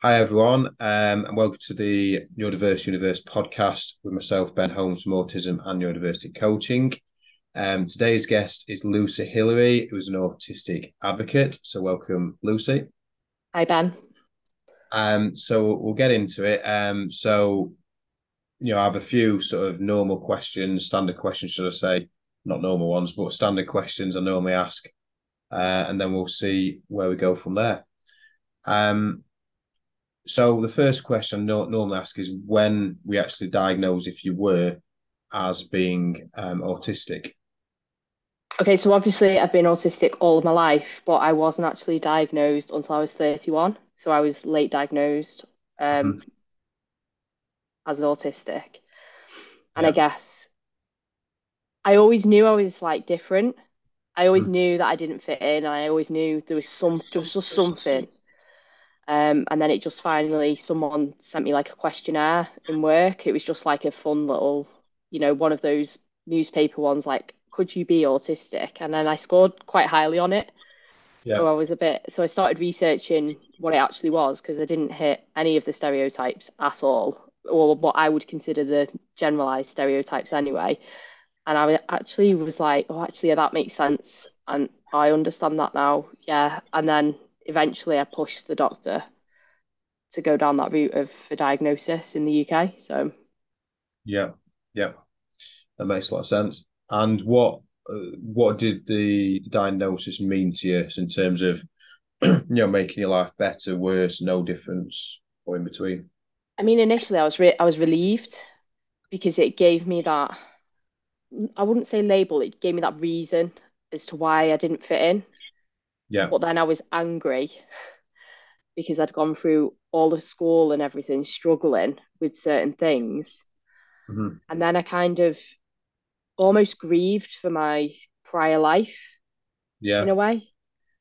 Hi, everyone, um, and welcome to the Neurodiverse Universe podcast with myself, Ben Holmes from Autism and Neurodiversity Coaching. Um, today's guest is Lucy Hilary, who is an autistic advocate. So, welcome, Lucy. Hi, Ben. Um, so, we'll get into it. Um, so, you know, I have a few sort of normal questions, standard questions, should I say, not normal ones, but standard questions I normally ask, uh, and then we'll see where we go from there. Um, so the first question I normally ask is when we actually diagnose if you were as being um, autistic. Okay, so obviously I've been autistic all of my life, but I wasn't actually diagnosed until I was 31. So I was late diagnosed um, mm-hmm. as autistic. And yeah. I guess I always knew I was like different. I always mm-hmm. knew that I didn't fit in. I always knew there was some, just something um, and then it just finally, someone sent me like a questionnaire in work. It was just like a fun little, you know, one of those newspaper ones like, could you be autistic? And then I scored quite highly on it. Yeah. So I was a bit, so I started researching what it actually was because I didn't hit any of the stereotypes at all, or what I would consider the generalized stereotypes anyway. And I actually was like, oh, actually, yeah, that makes sense. And I understand that now. Yeah. And then eventually I pushed the doctor to go down that route of a diagnosis in the UK. So, yeah, yeah, that makes a lot of sense. And what uh, what did the diagnosis mean to you in terms of you know making your life better, worse, no difference, or in between? I mean, initially I was re- I was relieved because it gave me that I wouldn't say label, it gave me that reason as to why I didn't fit in. Yeah. But then I was angry because I'd gone through all the school and everything, struggling with certain things. Mm-hmm. And then I kind of almost grieved for my prior life. Yeah. In a way.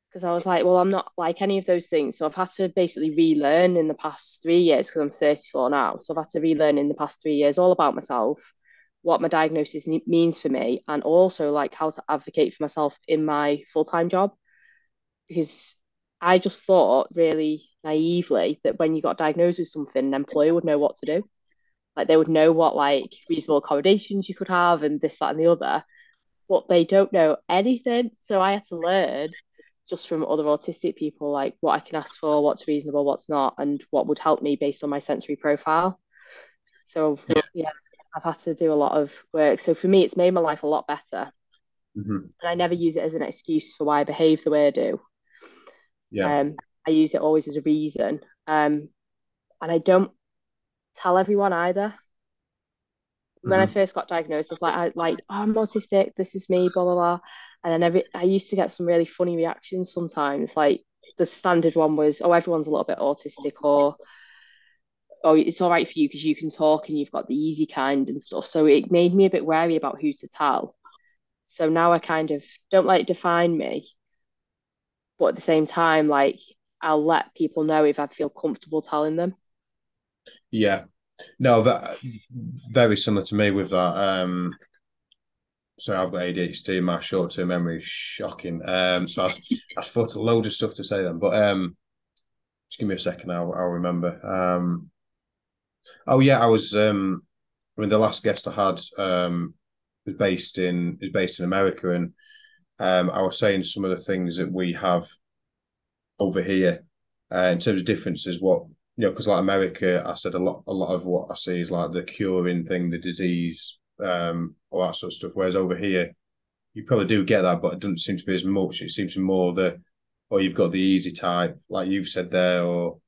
Because I was like, well, I'm not like any of those things. So I've had to basically relearn in the past three years because I'm 34 now. So I've had to relearn in the past three years all about myself, what my diagnosis means for me, and also like how to advocate for myself in my full time job because I just thought really naively that when you got diagnosed with something, an employer would know what to do. Like they would know what like reasonable accommodations you could have and this, that, and the other. But they don't know anything. So I had to learn just from other autistic people, like what I can ask for, what's reasonable, what's not, and what would help me based on my sensory profile. So yeah, yeah I've had to do a lot of work. So for me, it's made my life a lot better. Mm-hmm. And I never use it as an excuse for why I behave the way I do. Yeah. Um, I use it always as a reason. Um, and I don't tell everyone either. When mm-hmm. I first got diagnosed, I was like, I like, oh, I'm autistic. This is me, blah blah blah. And then every, I used to get some really funny reactions sometimes. Like the standard one was, oh, everyone's a little bit autistic, or oh, it's all right for you because you can talk and you've got the easy kind and stuff. So it made me a bit wary about who to tell. So now I kind of don't let it define me but at the same time, like I'll let people know if I feel comfortable telling them. Yeah, no, that very similar to me with that. Um, so I've got ADHD. My short-term memory is shocking. Um, so I, I thought a load of stuff to say then, but um, just give me a second. I'll, I'll remember. Um, oh yeah, I was. Um, I mean, the last guest I had um was based in is based in America, and um, I was saying some of the things that we have over here uh, in terms of differences. What you know, because like America, I said a lot. A lot of what I see is like the curing thing, the disease, um, all that sort of stuff. Whereas over here, you probably do get that, but it doesn't seem to be as much. It seems more the, or you've got the easy type, like you've said there, or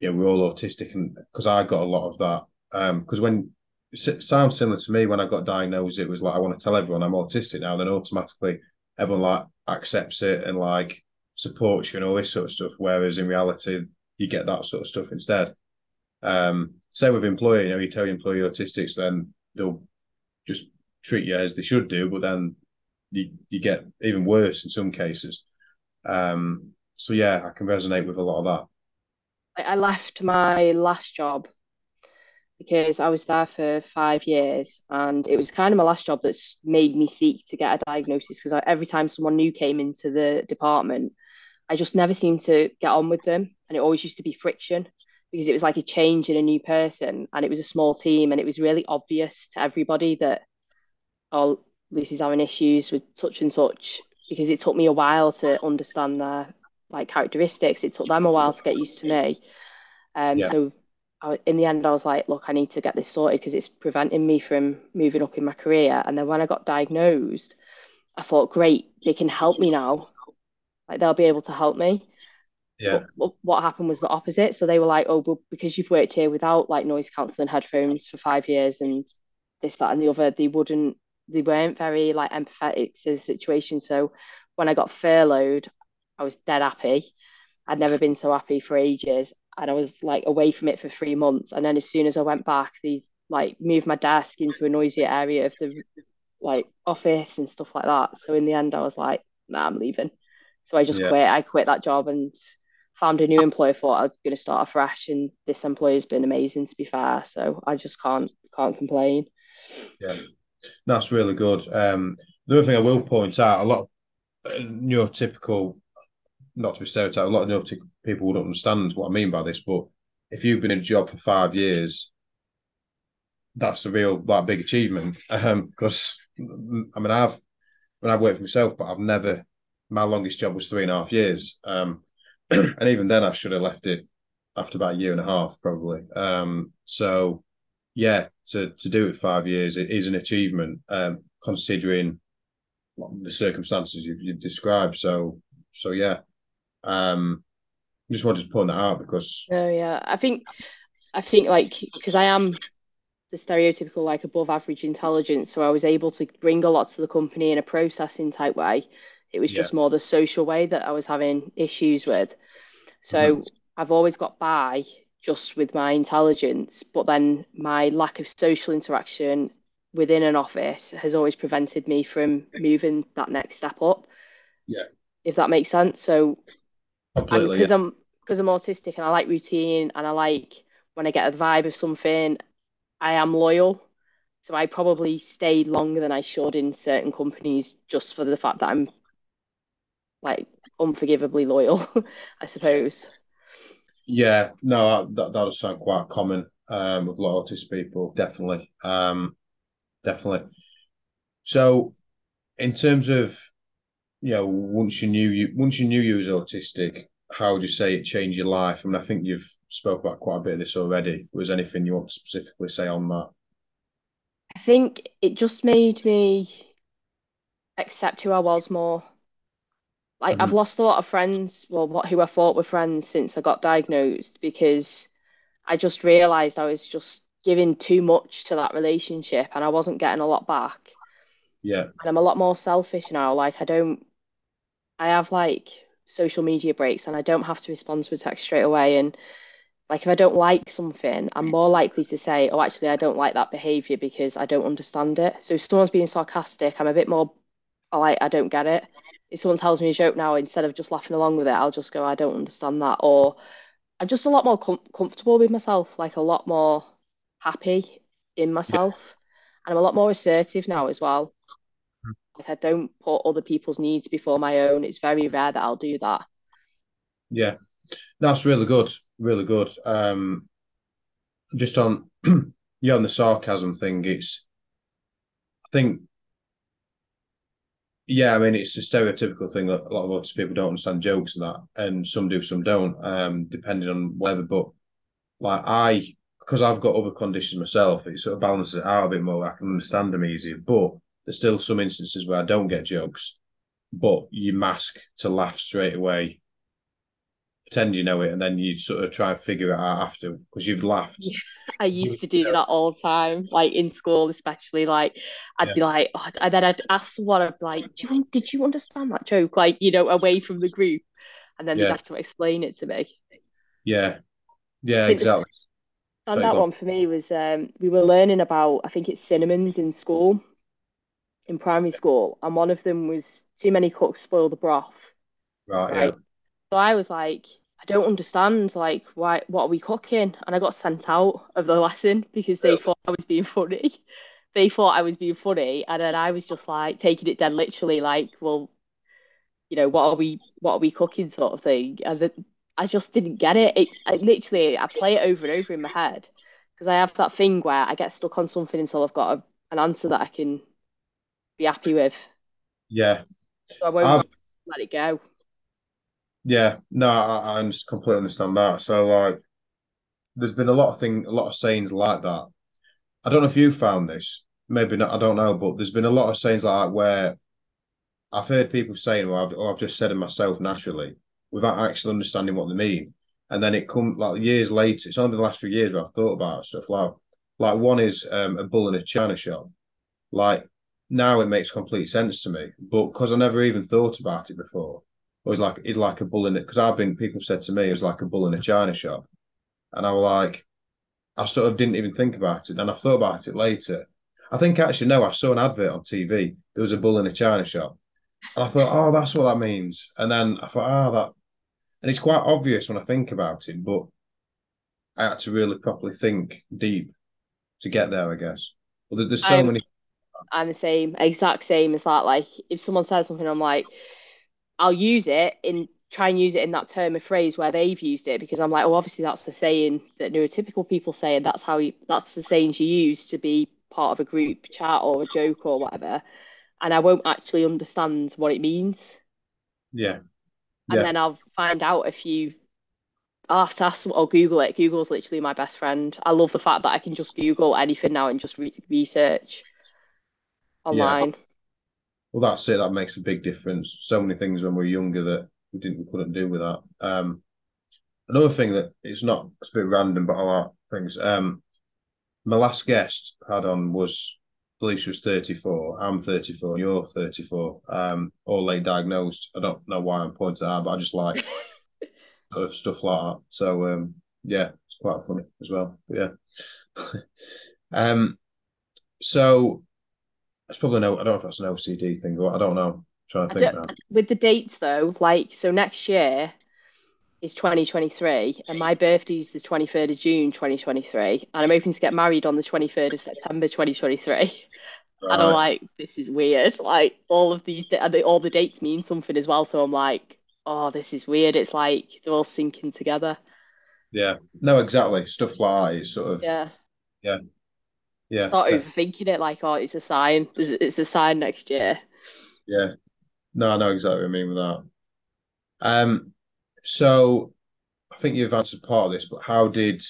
you know, we're all autistic, and because I got a lot of that. Because um, when it sounds similar to me when I got diagnosed, it was like I want to tell everyone I'm autistic now. Then automatically everyone like accepts it and like supports you and all this sort of stuff. Whereas in reality, you get that sort of stuff instead. Um, same with employer, you know, you tell your employee autistics, then they'll just treat you as they should do, but then you, you get even worse in some cases. Um, so yeah, I can resonate with a lot of that. I left my last job because I was there for five years and it was kind of my last job that's made me seek to get a diagnosis because every time someone new came into the department, I just never seemed to get on with them and it always used to be friction because it was like a change in a new person and it was a small team and it was really obvious to everybody that oh Lucy's having issues with such and such because it took me a while to understand their like characteristics. It took them a while to get used to me. Um, yeah. so I, in the end, I was like, look, I need to get this sorted because it's preventing me from moving up in my career. And then when I got diagnosed, I thought, great, they can help me now. Like they'll be able to help me. Yeah. But what happened was the opposite. So they were like, oh, but because you've worked here without like noise cancelling headphones for five years and this, that, and the other, they wouldn't, they weren't very like empathetic to the situation. So when I got furloughed, I was dead happy. I'd never been so happy for ages. And I was like away from it for three months. And then as soon as I went back, they like moved my desk into a noisier area of the like office and stuff like that. So in the end, I was like, nah, I'm leaving. So I just yeah. quit. I quit that job and found a new employer. Thought I was going to start afresh, and this employer's been amazing. To be fair, so I just can't can't complain. Yeah, that's really good. Um, the other thing I will point out, a lot of uh, neurotypical, not to be stereotyped, a lot of people would understand what I mean by this, but if you've been in a job for five years, that's a real like big achievement. Um, because I mean, I've when I've worked for myself, but I've never. My longest job was three and a half years. Um, and even then, I should have left it after about a year and a half, probably. Um, so, yeah, to to do it five years it is an achievement, um, considering the circumstances you've, you've, described. So, so yeah, um, I just wanted to point that out because. Oh yeah, I think, I think like because I am the stereotypical like above average intelligence, so I was able to bring a lot to the company in a processing type way it was yeah. just more the social way that I was having issues with. So mm-hmm. I've always got by just with my intelligence, but then my lack of social interaction within an office has always prevented me from moving that next step up. Yeah. If that makes sense. So because yeah. I'm because I'm autistic and I like routine and I like when I get a vibe of something, I am loyal. So I probably stay longer than I should in certain companies just for the fact that I'm like unforgivably loyal, I suppose. Yeah, no, that that does sound quite common um, with a lot of autistic people, definitely, um, definitely. So, in terms of, you know, once you knew you once you knew you was autistic, how would you say it changed your life? I mean, I think you've spoke about quite a bit of this already. Was anything you want to specifically say on that? I think it just made me accept who I was more like mm-hmm. I've lost a lot of friends, well, what who I thought were friends since I got diagnosed because I just realized I was just giving too much to that relationship and I wasn't getting a lot back. Yeah. And I'm a lot more selfish now. Like I don't I have like social media breaks and I don't have to respond to a text straight away and like if I don't like something, I'm more likely to say, "Oh, actually, I don't like that behavior because I don't understand it." So if someone's being sarcastic, I'm a bit more like, "I don't get it." if someone tells me a joke now, instead of just laughing along with it, I'll just go, I don't understand that. Or I'm just a lot more com- comfortable with myself, like a lot more happy in myself. Yeah. And I'm a lot more assertive now as well. Like I don't put other people's needs before my own. It's very rare that I'll do that. Yeah, that's really good. Really good. Um, just on yeah, on the sarcasm thing, it's I think yeah, I mean it's a stereotypical thing that a lot of other people don't understand jokes and that, and some do, some don't, um, depending on whatever. But like I, because I've got other conditions myself, it sort of balances it out a bit more. I can understand them easier, but there's still some instances where I don't get jokes, but you mask to laugh straight away pretend you know it and then you sort of try and figure it out after because you've laughed. I used to do that all the time, like in school, especially. Like, I'd yeah. be like, oh, and then I'd ask someone, I'd be like, Do you, did you understand that joke? Like, you know, away from the group. And then yeah. they'd have to explain it to me. Yeah. Yeah, exactly. And that one for me was um, we were learning about, I think it's cinnamons in school, in primary school. And one of them was too many cooks spoil the broth. Right. right? Yeah so I was like, I don't understand, like, why, what are we cooking? And I got sent out of the lesson because they thought I was being funny. They thought I was being funny, and then I was just like taking it dead literally, like, well, you know, what are we, what are we cooking, sort of thing. And I just didn't get it. it I literally I play it over and over in my head because I have that thing where I get stuck on something until I've got a, an answer that I can be happy with. Yeah. So I won't I've, let it go. yeah, no, I, I just completely understand that. So like there's been a lot of thing a lot of sayings like that. I don't know if you found this, maybe not, I don't know, but there's been a lot of sayings like that where I've heard people saying, well, I've, or I've just said it myself naturally without actually understanding what they mean. And then it come like years later, it's only the last few years where I've thought about stuff like like one is um, a bull in a china shop. Like now it makes complete sense to me, but because I never even thought about it before, it was like it's like a bull in it. Because I've been people have said to me it was like a bull in a china shop, and I was like, I sort of didn't even think about it. And I thought about it later. I think actually no, I saw an advert on TV. There was a bull in a china shop, and I thought, oh, that's what that means. And then I thought, oh, that, and it's quite obvious when I think about it, but I had to really properly think deep to get there, I guess. But there's so I'm many. I'm the same, exact same as that. Like if someone says something, I'm like, I'll use it in try and use it in that term of phrase where they've used it because I'm like, oh, obviously that's the saying that neurotypical people say, and that's how you, that's the sayings you use to be part of a group chat or a joke or whatever. And I won't actually understand what it means. Yeah, And yeah, then I'll find out if you I'll have to ask or Google it. Google's literally my best friend. I love the fact that I can just Google anything now and just re research yeah. Well, that's it. That makes a big difference. So many things when we were younger that we didn't, we couldn't do with that. Um, another thing that it's not it's a bit random, but a lot of things. Um, my last guest had on was, I believe she was 34. I'm 34. You're 34. Um, all late diagnosed. I don't know why I'm pointing out, but I just like sort of stuff like that. So um, yeah, it's quite funny as well. But yeah. um, so it's probably no. I don't know if that's an OCD thing, but I don't know. I'm trying to think now. with the dates though, like so next year is 2023 and my birthday is the 23rd of June 2023 and I'm hoping to get married on the 23rd of September 2023. And I'm like, this is weird. Like all of these, da- all the dates mean something as well. So I'm like, oh, this is weird. It's like they're all syncing together. Yeah. No, exactly. Stuff like that. Sort of Yeah. yeah, yeah, Start def- overthinking it like, oh, it's a sign. It's a sign next year. yeah. No, I know exactly what I mean with that. Um, so I think you've answered part of this, but how did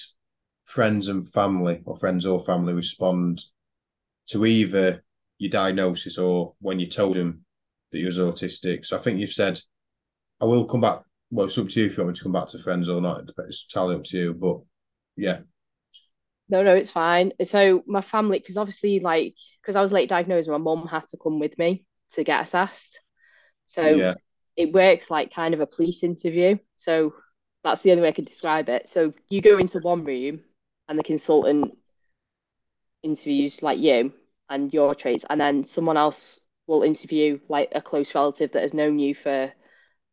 friends and family, or friends or family, respond to either your diagnosis or when you told them that you was autistic? So I think you've said, I will come back. Well, it's up to you if you want me to come back to friends or not. It's entirely up to you. But yeah, No, no, it's fine. So my family, because obviously, like, because I was late diagnosed, my mum had to come with me to get assessed. So yeah, it works like kind of a police interview. So that's the only way I could describe it. So you go into one room and the consultant interviews like you and your traits, and then someone else will interview like a close relative that has known you for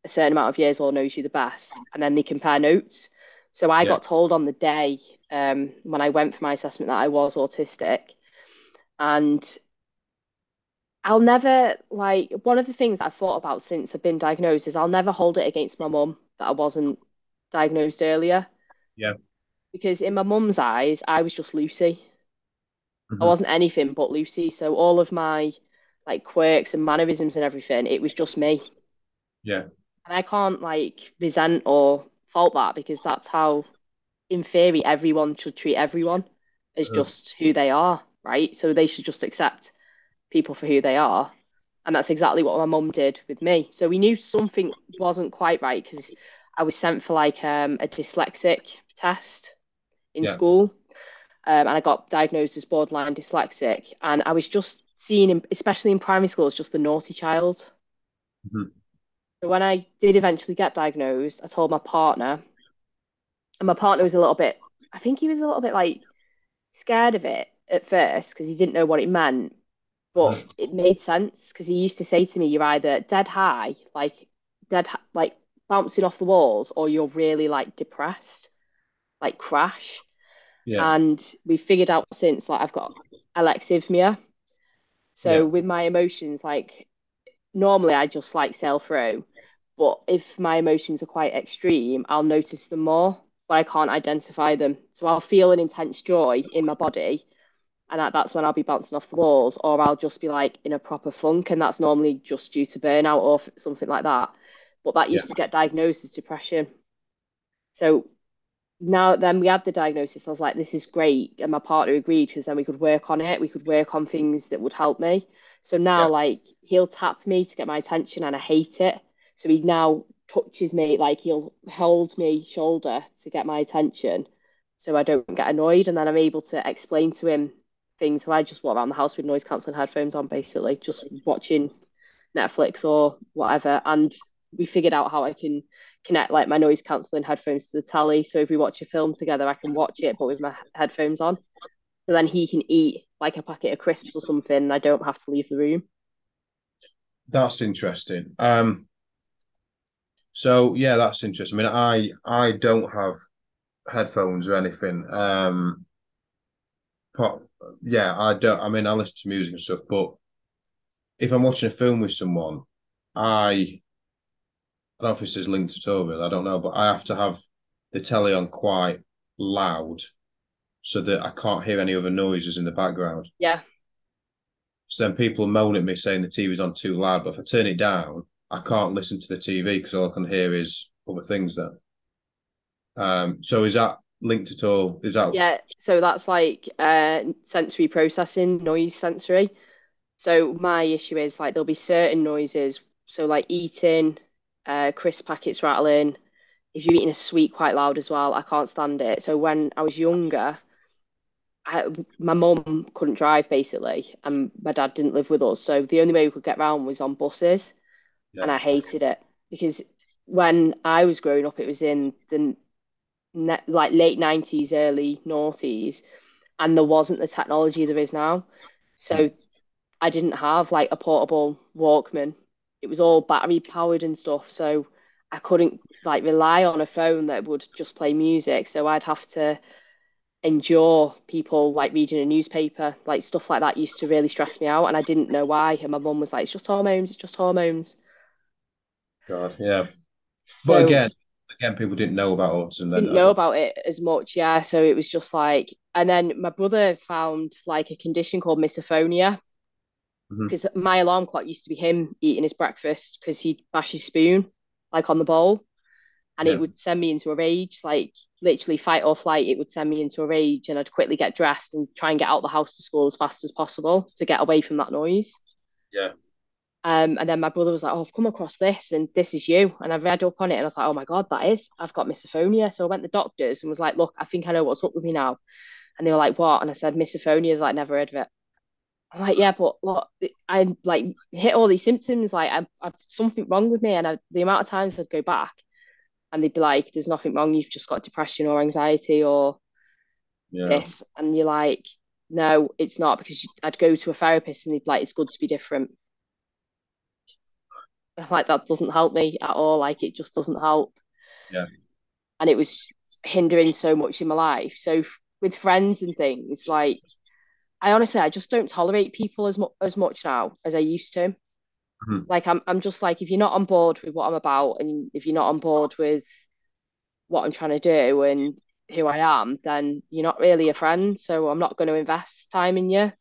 a certain amount of years or knows you the best, and then they compare notes. So I yeah, got told on the day um, when I went for my assessment that I was autistic, and I'll never like one of the things that I've thought about since I've been diagnosed is I'll never hold it against my mum that I wasn't diagnosed earlier yeah, because in my mum's eyes I was just Lucy. I hmm wasn't anything but Lucy. So all of my like quirks and mannerisms and everything, it was just me. yeah, And I can't like resent or fault that because that's how, in theory, everyone should treat everyone as uh, just who they are, right? So they should just accept people for who they are. And that's exactly what my mum did with me. So we knew something wasn't quite right because I was sent for like um, a dyslexic test in yeah, school. Um, and I got diagnosed as borderline dyslexic. And I was just seen, in, especially in primary school, as just the naughty child. hmm So when I did eventually get diagnosed, I told my partner, and my partner was a little bit, I think he was a little bit like scared of it at first because he didn't know what it meant, but hmm it made sense because he used to say to me, "You're either dead high, like dead, like bouncing off the walls, or you're really like depressed, like crash." yeah, And we figured out since like I've got alexithymia, so yeah, with my emotions, like normally I just like sail through. But if my emotions are quite extreme, I'll notice them more, but I can't identify them. So I'll feel an intense joy in my body, and that's when I'll be bouncing off the walls, or I'll just be like in a proper funk, and that's normally just due to burnout or something like that. But that used yeah. to get diagnosed as depression. So now then we had the diagnosis, I was like, this is great. And my partner agreed because then we could work on it. We could work on things that would help me. So now yeah. like he'll tap me to get my attention and I hate it. So he now touches me, like he'll hold me shoulder to get my attention so I don't get annoyed. And then I'm able to explain to him things. So I just walk around the house with noise cancelling headphones on, basically, just watching Netflix or whatever. And we figured out how I can connect like my noise cancelling headphones to the telly. So if we watch a film together, I can watch it but with my headphones on. So then he can eat like a packet of crisps or something, and I don't have to leave the room. That's interesting. Um, so yeah, that's interesting. I mean, I I don't have headphones or anything. Um, but yeah, I don't. I mean, I listen to music and stuff, but if I'm watching a film with someone, I I don't know if this is linked to Toby, I don't know, but I have to have the telly on quite loud so that I can't hear any other noises in the background. Yeah. So then people moan at me saying the TV's on too loud, but if I turn it down, I can't listen to the TV because all I can hear is other things then. Um, so is that linked at all? Is that yeah? So that's like uh, sensory processing, noise sensory. So my issue is like there'll be certain noises, so like eating, uh, crisp packets rattling. If you're eating a sweet quite loud as well, I can't stand it. So when I was younger, I, my mum couldn't drive basically, and my dad didn't live with us. So the only way we could get around was on buses, yeah. and I hated it because when I was growing up, it was in the like late nineties, early noughties, and there wasn't the technology there is now. So hmm. I didn't have like a portable Walkman it was all battery powered and stuff. So I couldn't like rely on a phone that would just play music. So I'd have to endure people like reading a newspaper, like stuff like that used to really stress me out. And I didn't know why. And my mum was like, it's just hormones, it's just hormones. God, yeah. So, but again, again, people didn't know about autism. Then, didn't know about it as much, yeah. So it was just like, and then my brother found like a condition called misophonia, because mm-hmm. my alarm clock used to be him eating his breakfast because he'd bash his spoon like on the bowl and yeah. it would send me into a rage like literally fight or flight it would send me into a rage and i'd quickly get dressed and try and get out the house to school as fast as possible to get away from that noise yeah um, and then my brother was like, "Oh, I've come across this, and this is you." And I read up on it, and I was like, "Oh my god, that is! I've got misophonia." So I went to the doctors and was like, "Look, I think I know what's up with me now." And they were like, "What?" And I said, "Misophonia." Like, never heard of it. I'm like, yeah, but what I like hit all these symptoms, like I, I've something wrong with me, and I, the amount of times I'd go back, and they'd be like, "There's nothing wrong. You've just got depression or anxiety or yeah. this," and you're like, "No, it's not," because I'd go to a therapist and they'd be like, "It's good to be different." Like, that doesn't help me at all. Like, it just doesn't help. Yeah. And it was hindering so much in my life. So with friends and things, like I honestly, I just don't tolerate people as much as much now as I used to. Mm-hmm. Like I'm, I'm just like, if you're not on board with what I'm about, and if you're not on board with what I'm trying to do and who I am, then you're not really a friend. So I'm not going to invest time in you.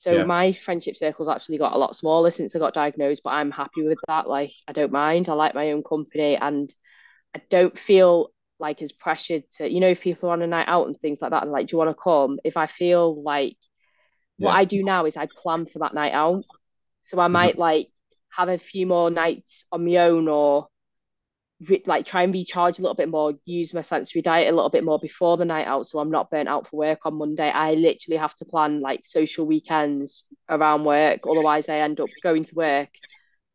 So yeah. my friendship circle's actually got a lot smaller since I got diagnosed, but I'm happy with that. Like I don't mind. I like my own company and I don't feel like as pressured to, you know, if people are on a night out and things like that and like, do you want to come? If I feel like what I do now is I plan for that night out. So I might mm-hmm. like have a few more nights on my own or re- like try and recharge a little bit more, use my sensory diet a little bit more before the night out so I'm not burnt out for work on Monday. I literally have to plan like social weekends around work. Otherwise I end up going to work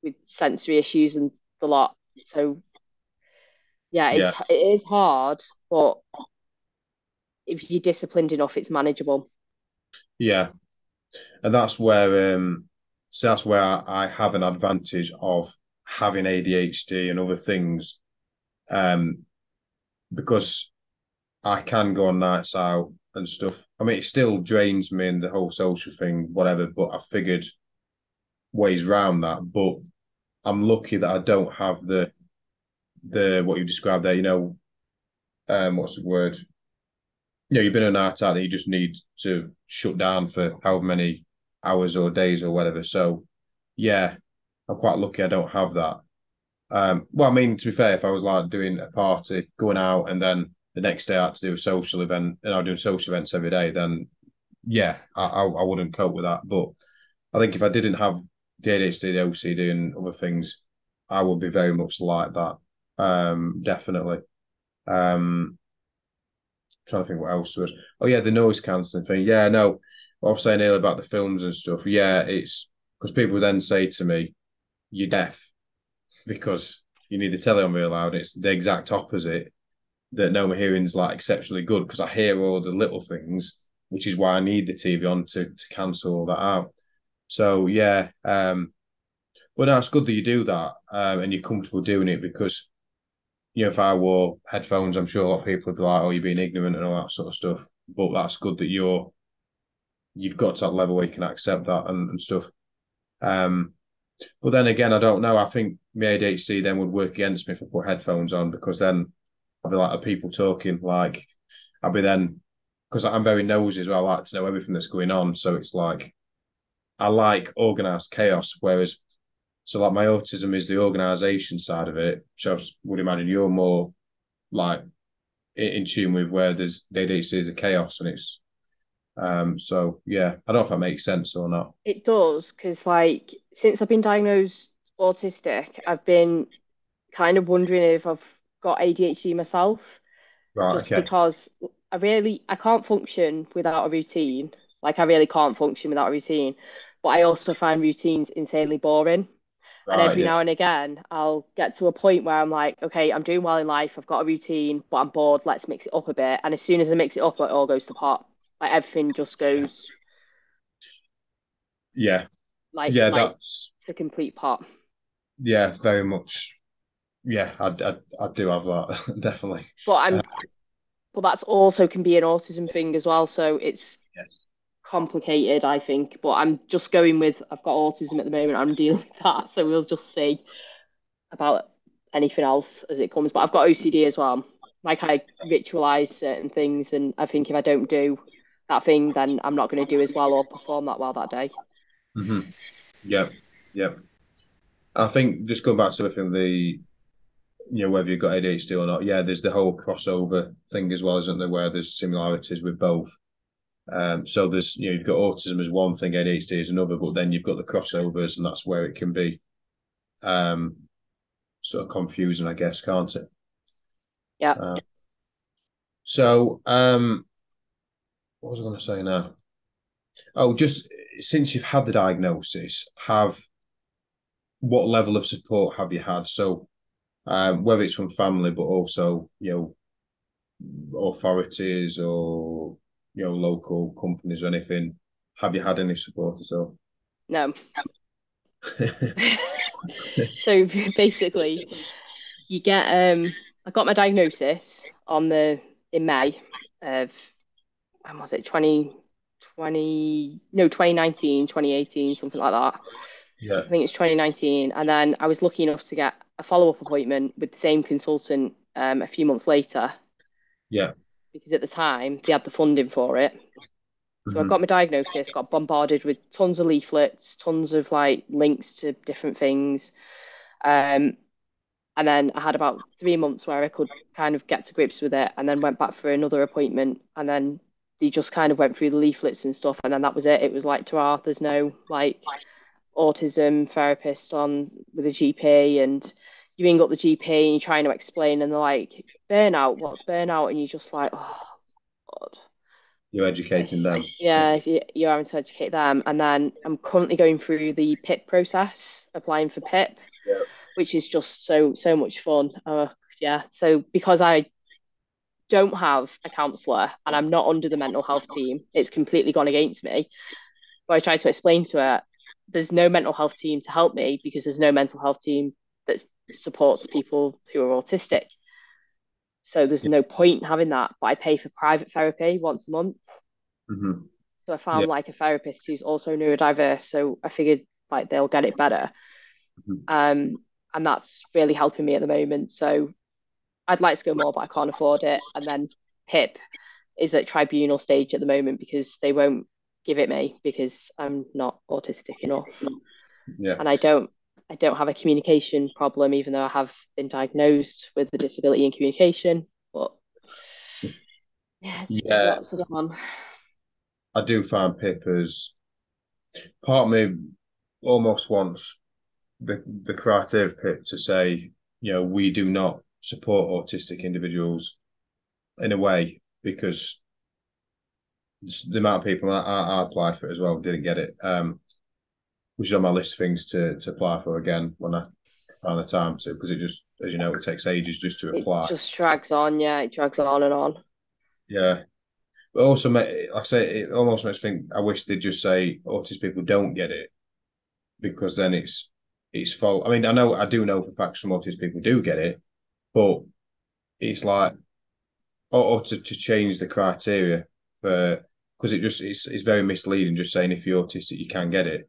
with sensory issues and the lot. So yeah, it's yeah. it is hard, but if you're disciplined enough, it's manageable. Yeah, and that's where um, so that's where I have an advantage of having ADHD and other things, um, because I can go on nights out and stuff. I mean, it still drains me and the whole social thing, whatever. But I figured ways around that. But I'm lucky that I don't have the the what you described there. You know, um, what's the word? You know, you've been in an out that you just need to shut down for however many hours or days or whatever. So, yeah, I'm quite lucky I don't have that. Um, well, I mean, to be fair, if I was like doing a party, going out, and then the next day I had to do a social event, and I'm doing social events every day, then yeah, I, I, I wouldn't cope with that. But I think if I didn't have the ADHD, the OCD, and other things, I would be very much like that. Um, definitely. Um, trying to think what else was. Oh yeah, the noise cancelling thing. Yeah, no, what I was saying earlier about the films and stuff. Yeah, it's because people then say to me, "You're deaf," because you need the telly on real loud. It's the exact opposite. That no, my hearing's like exceptionally good because I hear all the little things, which is why I need the TV on to to cancel all that out. So yeah, um, well, no, it's good that you do that um, and you're comfortable doing it because you know, if I wore headphones, I'm sure a lot of people would be like, "Oh, you're being ignorant" and all that sort of stuff. But that's good that you're you've got to that level where you can accept that and, and stuff. Um, but then again, I don't know. I think my ADHD then would work against me if I put headphones on because then I'd be like, are people talking? Like, I'd be then because I'm very nosy as well. I like to know everything that's going on. So it's like I like organized chaos, whereas so like my autism is the organization side of it. So I would imagine you're more like in tune with where there's ADHD is a chaos and it's um so yeah, I don't know if that makes sense or not. It does, because like since I've been diagnosed autistic, I've been kind of wondering if I've got ADHD myself. Right, Just okay. because I really I can't function without a routine. Like I really can't function without a routine. But I also find routines insanely boring. Right, And every yeah. now and again, I'll get to a point where I'm like, okay, I'm doing well in life. I've got a routine, but I'm bored. Let's mix it up a bit. And as soon as I mix it up, it all goes to pot. Like everything just goes Yeah. like Yeah, like that's to complete pot. yeah, very much. Yeah, I, I, I do have that, definitely. But Uh, I'm but that's also can be an autism thing as well. So it's yes. complicated, I think. But I'm just going with I've got autism at the moment. I'm dealing with that. So we'll just see about anything else as it comes. But I've got OCD as well. Like I ritualize certain things, and I think if I don't do that thing, then I'm not going to do as well or perform that well that day. hmm Yeah, yeah. I think just going back to the thing, the you know whether you've got ADHD or not, yeah, there's the whole crossover thing as well, isn't there? Where there's similarities with both. Um, so there's you know you've got autism as one thing, ADHD is another, but then you've got the crossovers, and that's where it can be um sort of confusing, I guess, can't it? Yeah. Uh, so um, what was I going to say now? Oh, just since you've had the diagnosis, have what level of support have you had? So um, whether it's from family, but also you know authorities or you know local companies or anything. Have you had any support at all? No. So basically, you get um I got my diagnosis on the in May of when was it 2020 no 2019 2018 something like that. Yeah, I think it's 2019 and then I was lucky enough to get a follow-up appointment with the same consultant um, a few months later. Yeah, because at the time they had the funding for it. So I hmm got my diagnosis got bombarded with tons of leaflets tons of like links to different things. Um, And then I had about three months where I could kind of get to grips with it, and then went back for another appointment. And then they just kind of went through the leaflets and stuff, and then that was it. It was like, Tara, there's no like autism therapist on with a GP, and you ring up the GP and you're trying to explain, and they're like, burnout, what's burnout? And you're just like, oh, God. you're educating them. Yeah, Yeah, you- you're having to educate them. And then I'm currently going through the PIP process, applying for PIP, yeah, which is just so, so much fun. Uh, yeah. So because I don't have a counsellor and I'm not under the mental health team, it's completely gone against me. But I try to explain to her there's no mental health team to help me because there's no mental health team that supports people who are autistic. So there's yeah. no point in having that. But I pay for private therapy once a month. hmm So I yeah, found like a therapist who's also neurodiverse. So I figured like they'll get it better. mm-hmm. um, and that's really helping me at the moment. So I'd like to go more, but I can't afford it. And then PIP is at tribunal stage at the moment because they won't give it me because I'm not autistic enough. Yeah. And I don't I don't have a communication problem, even though I have been diagnosed with a disability in communication. But yeah, yeah. lots of fun. I do find PIP as part of me almost wants the the creative PIP to say, you know, we do not support autistic individuals in a way because the amount of people I, I, applied for it as well didn't get it, um, which is on my list of things to to apply for again when I find the time to, because it just, as you know, it takes ages just to apply. It just drags on, yeah, it drags on and on. Yeah, but also, like I say, it almost makes me think. I wish they'd just say autistic people don't get it, because then it's it's fault. I mean, I know I do know for fact some autistic people do get it, but it's like or, or to, to change the criteria for because it just it's it's very misleading just saying if you're autistic you can get it,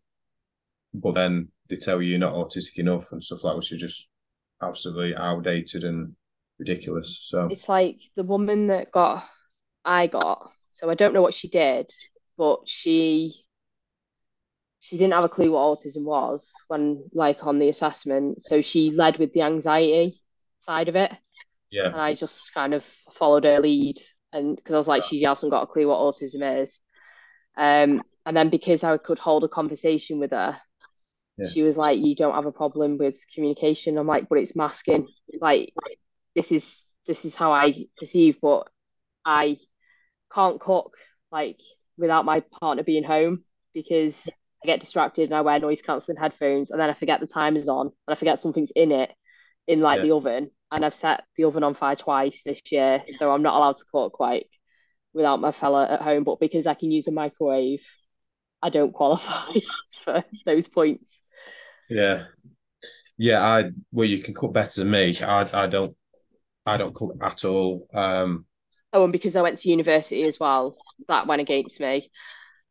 but then they tell you you're not autistic enough and stuff like which is just absolutely outdated and ridiculous. So it's like the woman that got I got. So I don't know what she did, but she she didn't have a clue what autism was when like on the assessment. So she led with the anxiety side of it. Yeah. And I just kind of followed her lead and because I was like, she hasn't got a clue what autism is. Um, and then because I could hold a conversation with her, yeah. she was like, "You don't have a problem with communication." I'm like, "But it's masking. Like, this is this is how I perceive, but I can't cook like without my partner being home because I get distracted and I wear noise cancelling headphones, and then I forget the timer's on and I forget something's in it in like yeah. the oven, and I've set the oven on fire twice this year, so I'm not allowed to cook like without my fella at home. But because I can use a microwave, I don't qualify for those points. Yeah, yeah. I well, you can cook better than me. I I don't I don't cook at all. Um, oh, and because I went to university as well, that went against me.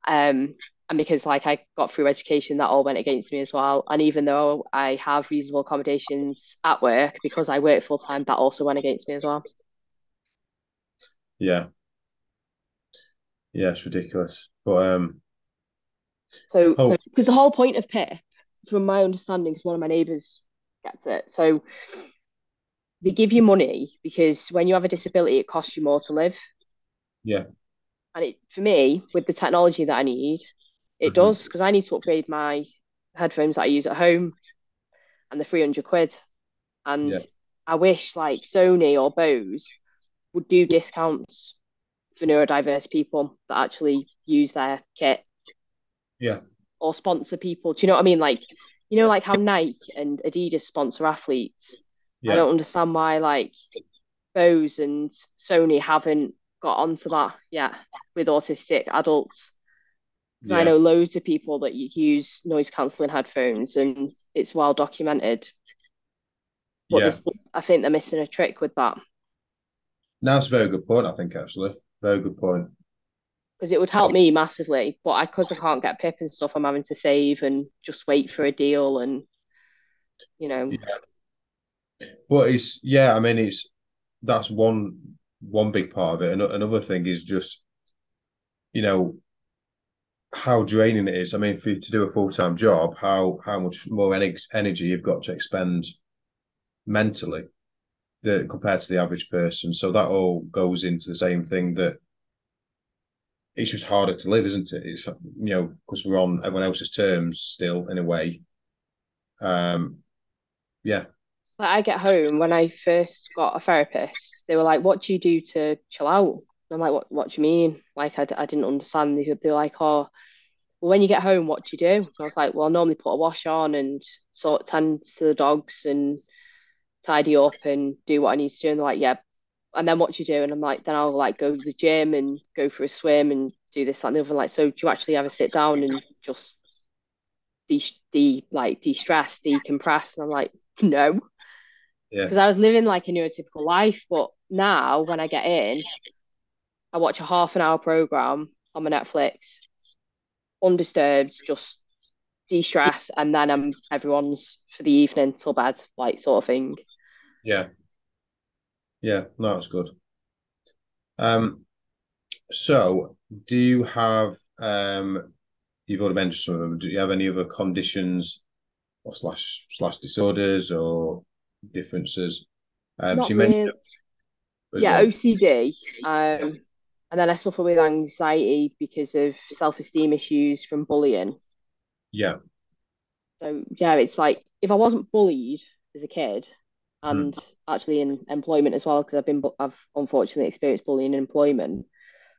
Um, and because like I got through education, that all went against me as well. And even though I have reasonable accommodations at work, because I work full time, that also went against me as well. Yeah. Yeah, it's ridiculous. But um so oh. because the whole point of PIP, from my understanding, because one of my neighbours gets it. So they give you money because when you have a disability, it costs you more to live. Yeah. And it, for me, with the technology that I need, it mm-hmm. does because I need to upgrade my headphones that I use at home and the 300 quid. And yeah. I wish like Sony or Bose would do discounts for neurodiverse people that actually use their kit. Yeah. Or sponsor people. Do you know what I mean? Like, you know, like how Nike and Adidas sponsor athletes. Yeah. I don't understand why like Bose and Sony haven't got onto that yet with autistic adults. Yeah. I know loads of people that use noise cancelling headphones and it's well documented. But yeah. I think they're missing a trick with that. No, that's a very good point, I think, actually. Very good point. Because it would help me massively, but I because I can't get PIP and stuff, I'm having to save and just wait for a deal and you know. Yeah. But it's yeah, I mean it's that's one one big part of it. And another thing is just, you know, how draining it is. I mean, for you to do a full time job, how how much more energy you've got to expend mentally the, compared to the average person. So that all goes into the same thing that it's just harder to live, isn't it? It's you know because we're on everyone else's terms still in a way. Um, yeah. Like I get home when I first got a therapist, they were like, "What do you do to chill out?" I'm like, "What? What do you mean?" Like I, I didn't understand. They, they're like, "Oh." well, when you get home, what do you do? And I was like, well, I normally put a wash on and sort tend to the dogs and tidy up and do what I need to do. And they're like, yeah. And then what do you do? And I'm like, then I'll like go to the gym and go for a swim and do this, that, and the other. Like, so do you actually ever sit down and just de, de like de-stress, decompress? And I'm like, no. Yeah. Because I was living like a neurotypical life, but now when I get in, I watch a half an hour program on my Netflix undisturbed, just de-stress, and then I'm everyone's for the evening till bed, like sort of thing. Yeah. Yeah, no, that's good. Um, so do you have um you've already mentioned some of them, do you have any other conditions or slash slash disorders or differences? Um, so you mentioned Yeah. OCD. Um, and then I suffer with anxiety because of self-esteem issues from bullying. Yeah. So yeah, it's like if I wasn't bullied as a kid and Mhm. actually in employment as well, because I've been I've unfortunately experienced bullying in employment,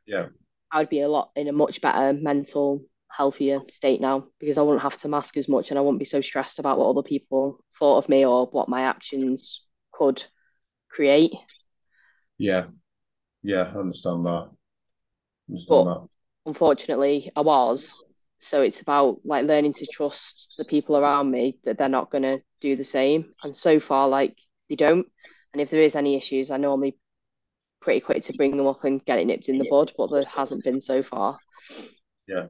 Yeah. I would be a lot in a much better mental, healthier state now because I wouldn't have to mask as much and I wouldn't be so stressed about what other people thought of me or what my actions could create. Yeah. Yeah. I understand that. Understand But that. unfortunately, I was. So it's about like learning to trust the people around me that they're not going to do the same. And so far, like they don't. And if there is any issues, I normally pretty quick to bring them up and get it nipped in the bud, but there hasn't been so far. Yeah.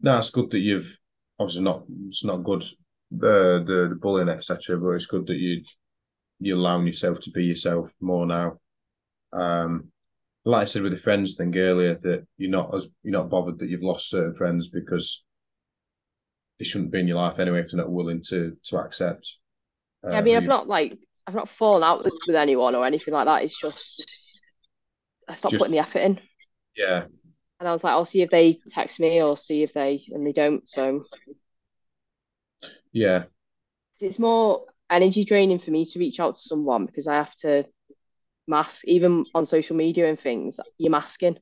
No, it's good that you've obviously not it's not good the the, the bullying, etc. But it's good that you you're allowing yourself to be yourself more now. Um, like I said with the friends thing earlier, that you're not as you're not bothered that you've lost certain friends because they shouldn't be in your life anyway if they're not willing to to accept Yeah, I uh, mean, I've you not like I've not fallen out with, with anyone or anything like that. It's just I stopped just putting the effort in. yeah And I was like, I'll see if they text me or see if they and they don't. So yeah it's more energy draining for me to reach out to someone because I have to mask even on social media and things, you're masking.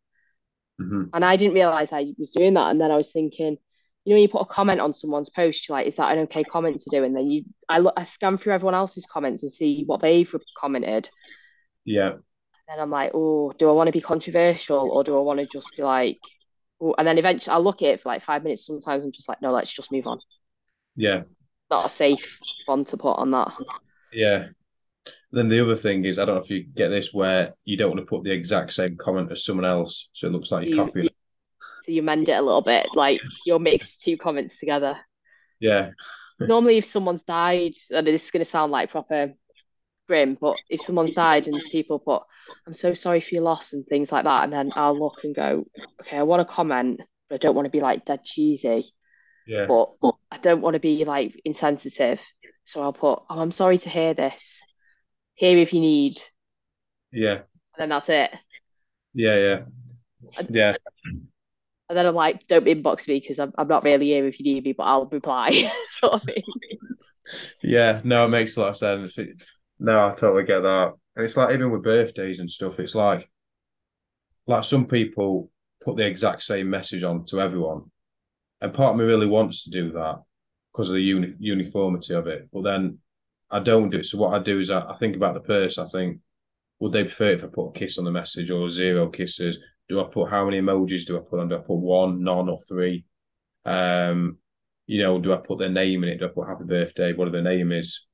hmm And I didn't realize I was doing that. And then I was thinking, you know, you put a comment on someone's post, you're like, is that an okay comment to do? And then you, I look, I scan through everyone else's comments and see what they've commented. yeah And I'm like, oh, do I want to be controversial or do I want to just be like, oh, and then eventually I'll look at it for like five minutes. Sometimes I'm just like, no, let's just move on. yeah Not a safe one to put on that. yeah. Then the other thing is, I don't know if you get this, where you don't want to put the exact same comment as someone else, so it looks like you're you, copying. so you mend it a little bit, like you'll mix two comments together. Yeah, Normally, if someone's died, and this is going to sound like proper grim, but if someone's died and people put, I'm so sorry for your loss and things like that, and then I'll look and go, okay, I want to comment, but I don't want to be like dead cheesy, yeah, but I don't want to be like insensitive. So I'll put, oh, I'm sorry to hear this. Here if you need, yeah, and then that's it. yeah, yeah, And, yeah, and then I'm like, don't inbox me because I'm, I'm not really here if you need me, but I'll reply, sort of thing. yeah. No, it makes a lot of sense. It, no, I totally get that. And it's like even with birthdays and stuff, it's like like some people put the exact same message on to everyone, and part of me really wants to do that because of the uni uniformity of it. But then I don't do it. So what I do is I, I think about the person. I think, would they prefer if I put a kiss on the message or zero kisses? Do I put how many emojis do I put on? Do I put one, none, or three? Um, you know, do I put their name in it? Do I put happy birthday, whatever their name is?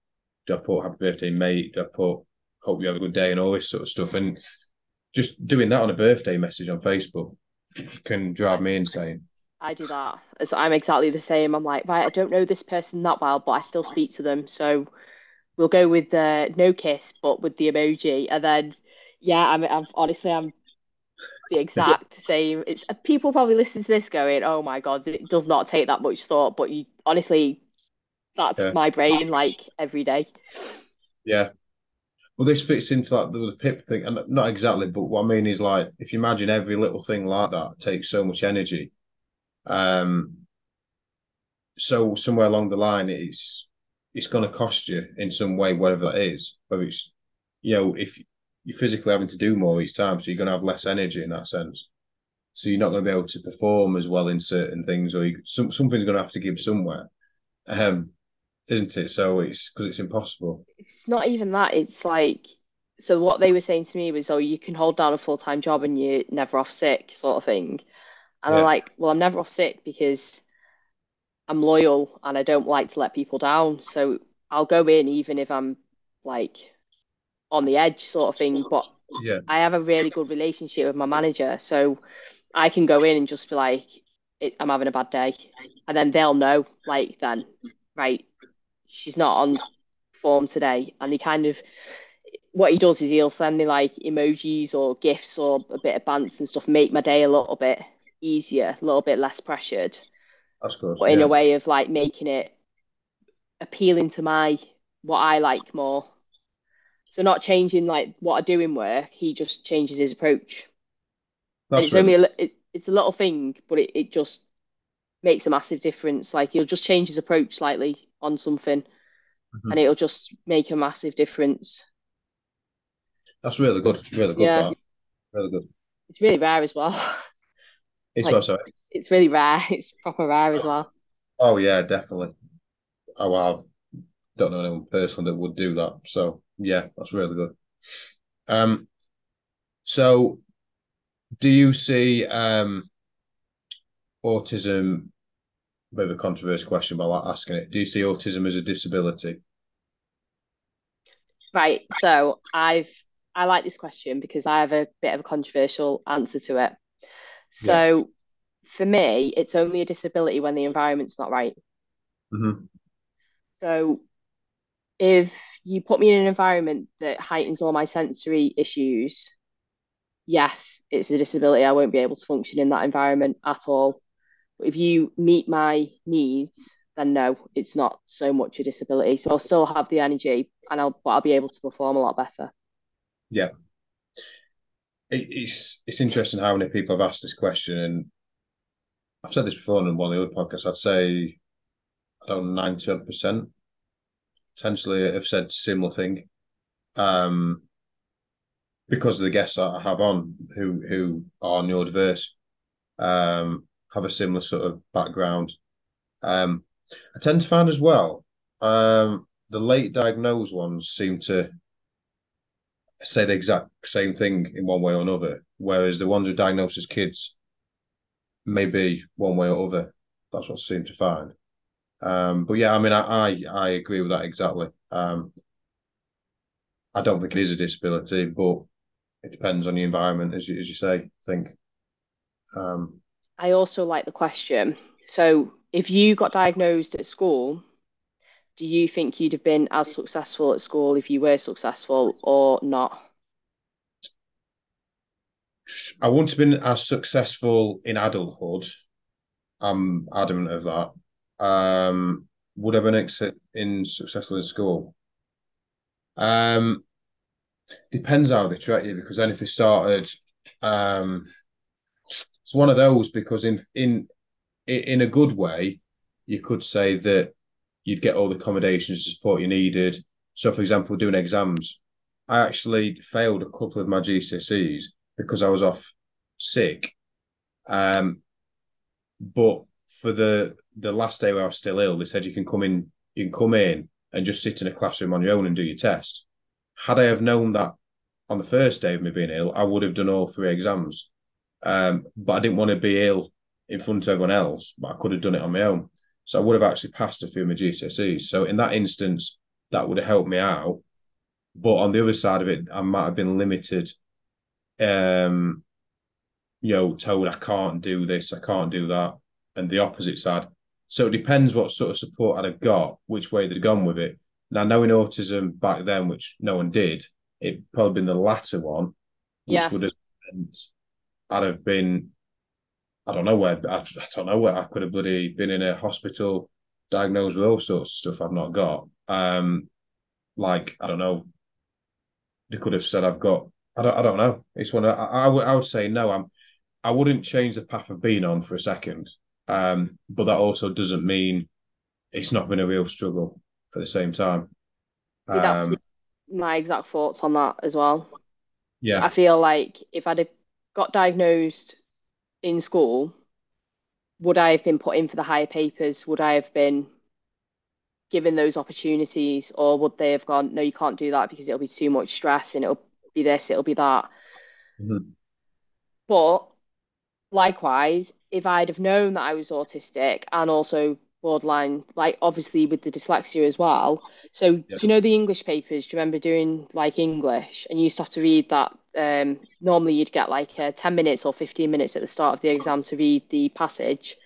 Do I put happy birthday, mate? Do I put hope you have a good day and all this sort of stuff? And just doing that on a birthday message on Facebook can drive me insane. I do that. So I'm exactly the same. I'm like, right, I don't know this person that well, but I still speak to them. So we'll go with the no kiss, but with the emoji. And then, yeah, I'm, I'm honestly, I'm the exact same. It's people probably listen to this going, oh my God, it does not take that much thought. But you honestly, that's Yeah, my brain like every day. yeah. Well, this fits into like the, the pip thing, and not exactly, but what I mean is like if you imagine every little thing like that takes so much energy. Um, so somewhere along the line, it's it's going to cost you in some way, whatever that is. Whether it's you know if you're physically having to do more each time, so you're going to have less energy in that sense. So you're not going to be able to perform as well in certain things, or you, some something's going to have to give somewhere, um, isn't it? So it's because it's impossible. It's not even that. It's like, so what they were saying to me was, oh, you can hold down a full-time job and you're never off sick, sort of thing. And I'm like, well, I'm never off sick because I'm loyal and I don't like to let people down. So I'll go in even if I'm like on the edge, sort of thing. But yeah, I have a really good relationship with my manager. So I can go in and just be like, I'm having a bad day, and then they'll know, like then, right, she's not on form today, and he kind of what he does is he'll send me like emojis or gifts or a bit of bants and stuff, make my day a little bit easier, a little bit less pressured. That's good. But in yeah. a way of like making it appealing to my what I like more. So not changing like what I do in work, he just changes his approach. That's it's only a, it, it's a little thing, but it, it just makes a massive difference. Like he'll just change his approach slightly on something, Mhm. and it'll just make a massive difference. that's really good. Really good. Yeah. That. Really good. It's really rare as well. It's Like- what, sorry. It's really rare. It's proper rare as well. Oh yeah, definitely. Oh wow. Don't know anyone personally that would do that. So yeah, that's really good. Um, so do you see um autism, bit of a controversial question, but I like asking it. Do you see autism as a disability? Right. So I've I like this question because I have a bit of a controversial answer to it. So for me, it's only a disability when the environment's not right. hmm So if you put me in an environment that heightens all my sensory issues, yes, it's a disability. I won't be able to function in that environment at all. But if you meet my needs, then no, it's not so much a disability. So I'll still have the energy and I'll but I'll be able to perform a lot better. Yeah. It, it's it's interesting how many people have asked this question, and I've said this before in one of the other podcasts. I'd say I don't know, 90 percent potentially have said similar thing. Um, because of the guests I have on who who are neurodiverse, um, have a similar sort of background. Um, I tend to find as well, um, the late diagnosed ones seem to say the exact same thing in one way or another, whereas the ones who are diagnosed as kids may be one way or other. That's what I seem to find. Um, but yeah, I mean, I, I I agree with that exactly. Um, I don't think it is a disability, but it depends on the environment, as you, as you say. I think. Um, I also like the question. So, if you got diagnosed at school, do you think you'd have been as successful at school if you were successful or not? I wouldn't have been as successful in adulthood. I'm adamant of that. Um, would have been ex- in successful in school. Um, depends how they treat you because then if they started, um, it's one of those because in in in a good way, you could say that you'd get all the accommodations and support you needed. So, for example, doing exams, I actually failed a couple of my GCSEs because I was off sick. Um, but for the the last day where I was still ill, they said you can come in, you can come in and just sit in a classroom on your own and do your test. Had I have known that on the first day of me being ill, I would have done all three exams. Um, but I didn't want to be ill in front of everyone else, but I could have done it on my own. So I would have actually passed a few of my GCSEs. So in that instance, that would have helped me out. But on the other side of it, I might have been limited. Um, you know, told I can't do this, I can't do that, and the opposite side. So it depends what sort of support I'd have got, which way they'd gone with it. Now, knowing autism back then, which no one did, it probably been the latter one, which Yeah. would have meant I'd have been, I don't know where, I, I don't know where I could have bloody been in a hospital diagnosed with all sorts of stuff I've not got. Um, like I don't know, they could have said I've got. I don't. I don't know. It's one. Of, I, I would. I would say no. I'm. I wouldn't change the path I've been on for a second. Um, but that also doesn't mean it's not been a real struggle at the same time. See, that's Um, my exact thoughts on that as well. yeah. I feel like if I'd have got diagnosed in school, would I have been put in for the higher papers? Would I have been given those opportunities, or would they have gone, no, you can't do that because it'll be too much stress and it'll be this, it'll be that. Mhm. But likewise, if I'd have known that I was autistic and also borderline, like obviously with the dyslexia as well. So Yeah. do you know the English papers? Do you remember doing like English and you used to have to read that? Um, normally you'd get like uh, 10 minutes or 15 minutes at the start of the exam to read the passage.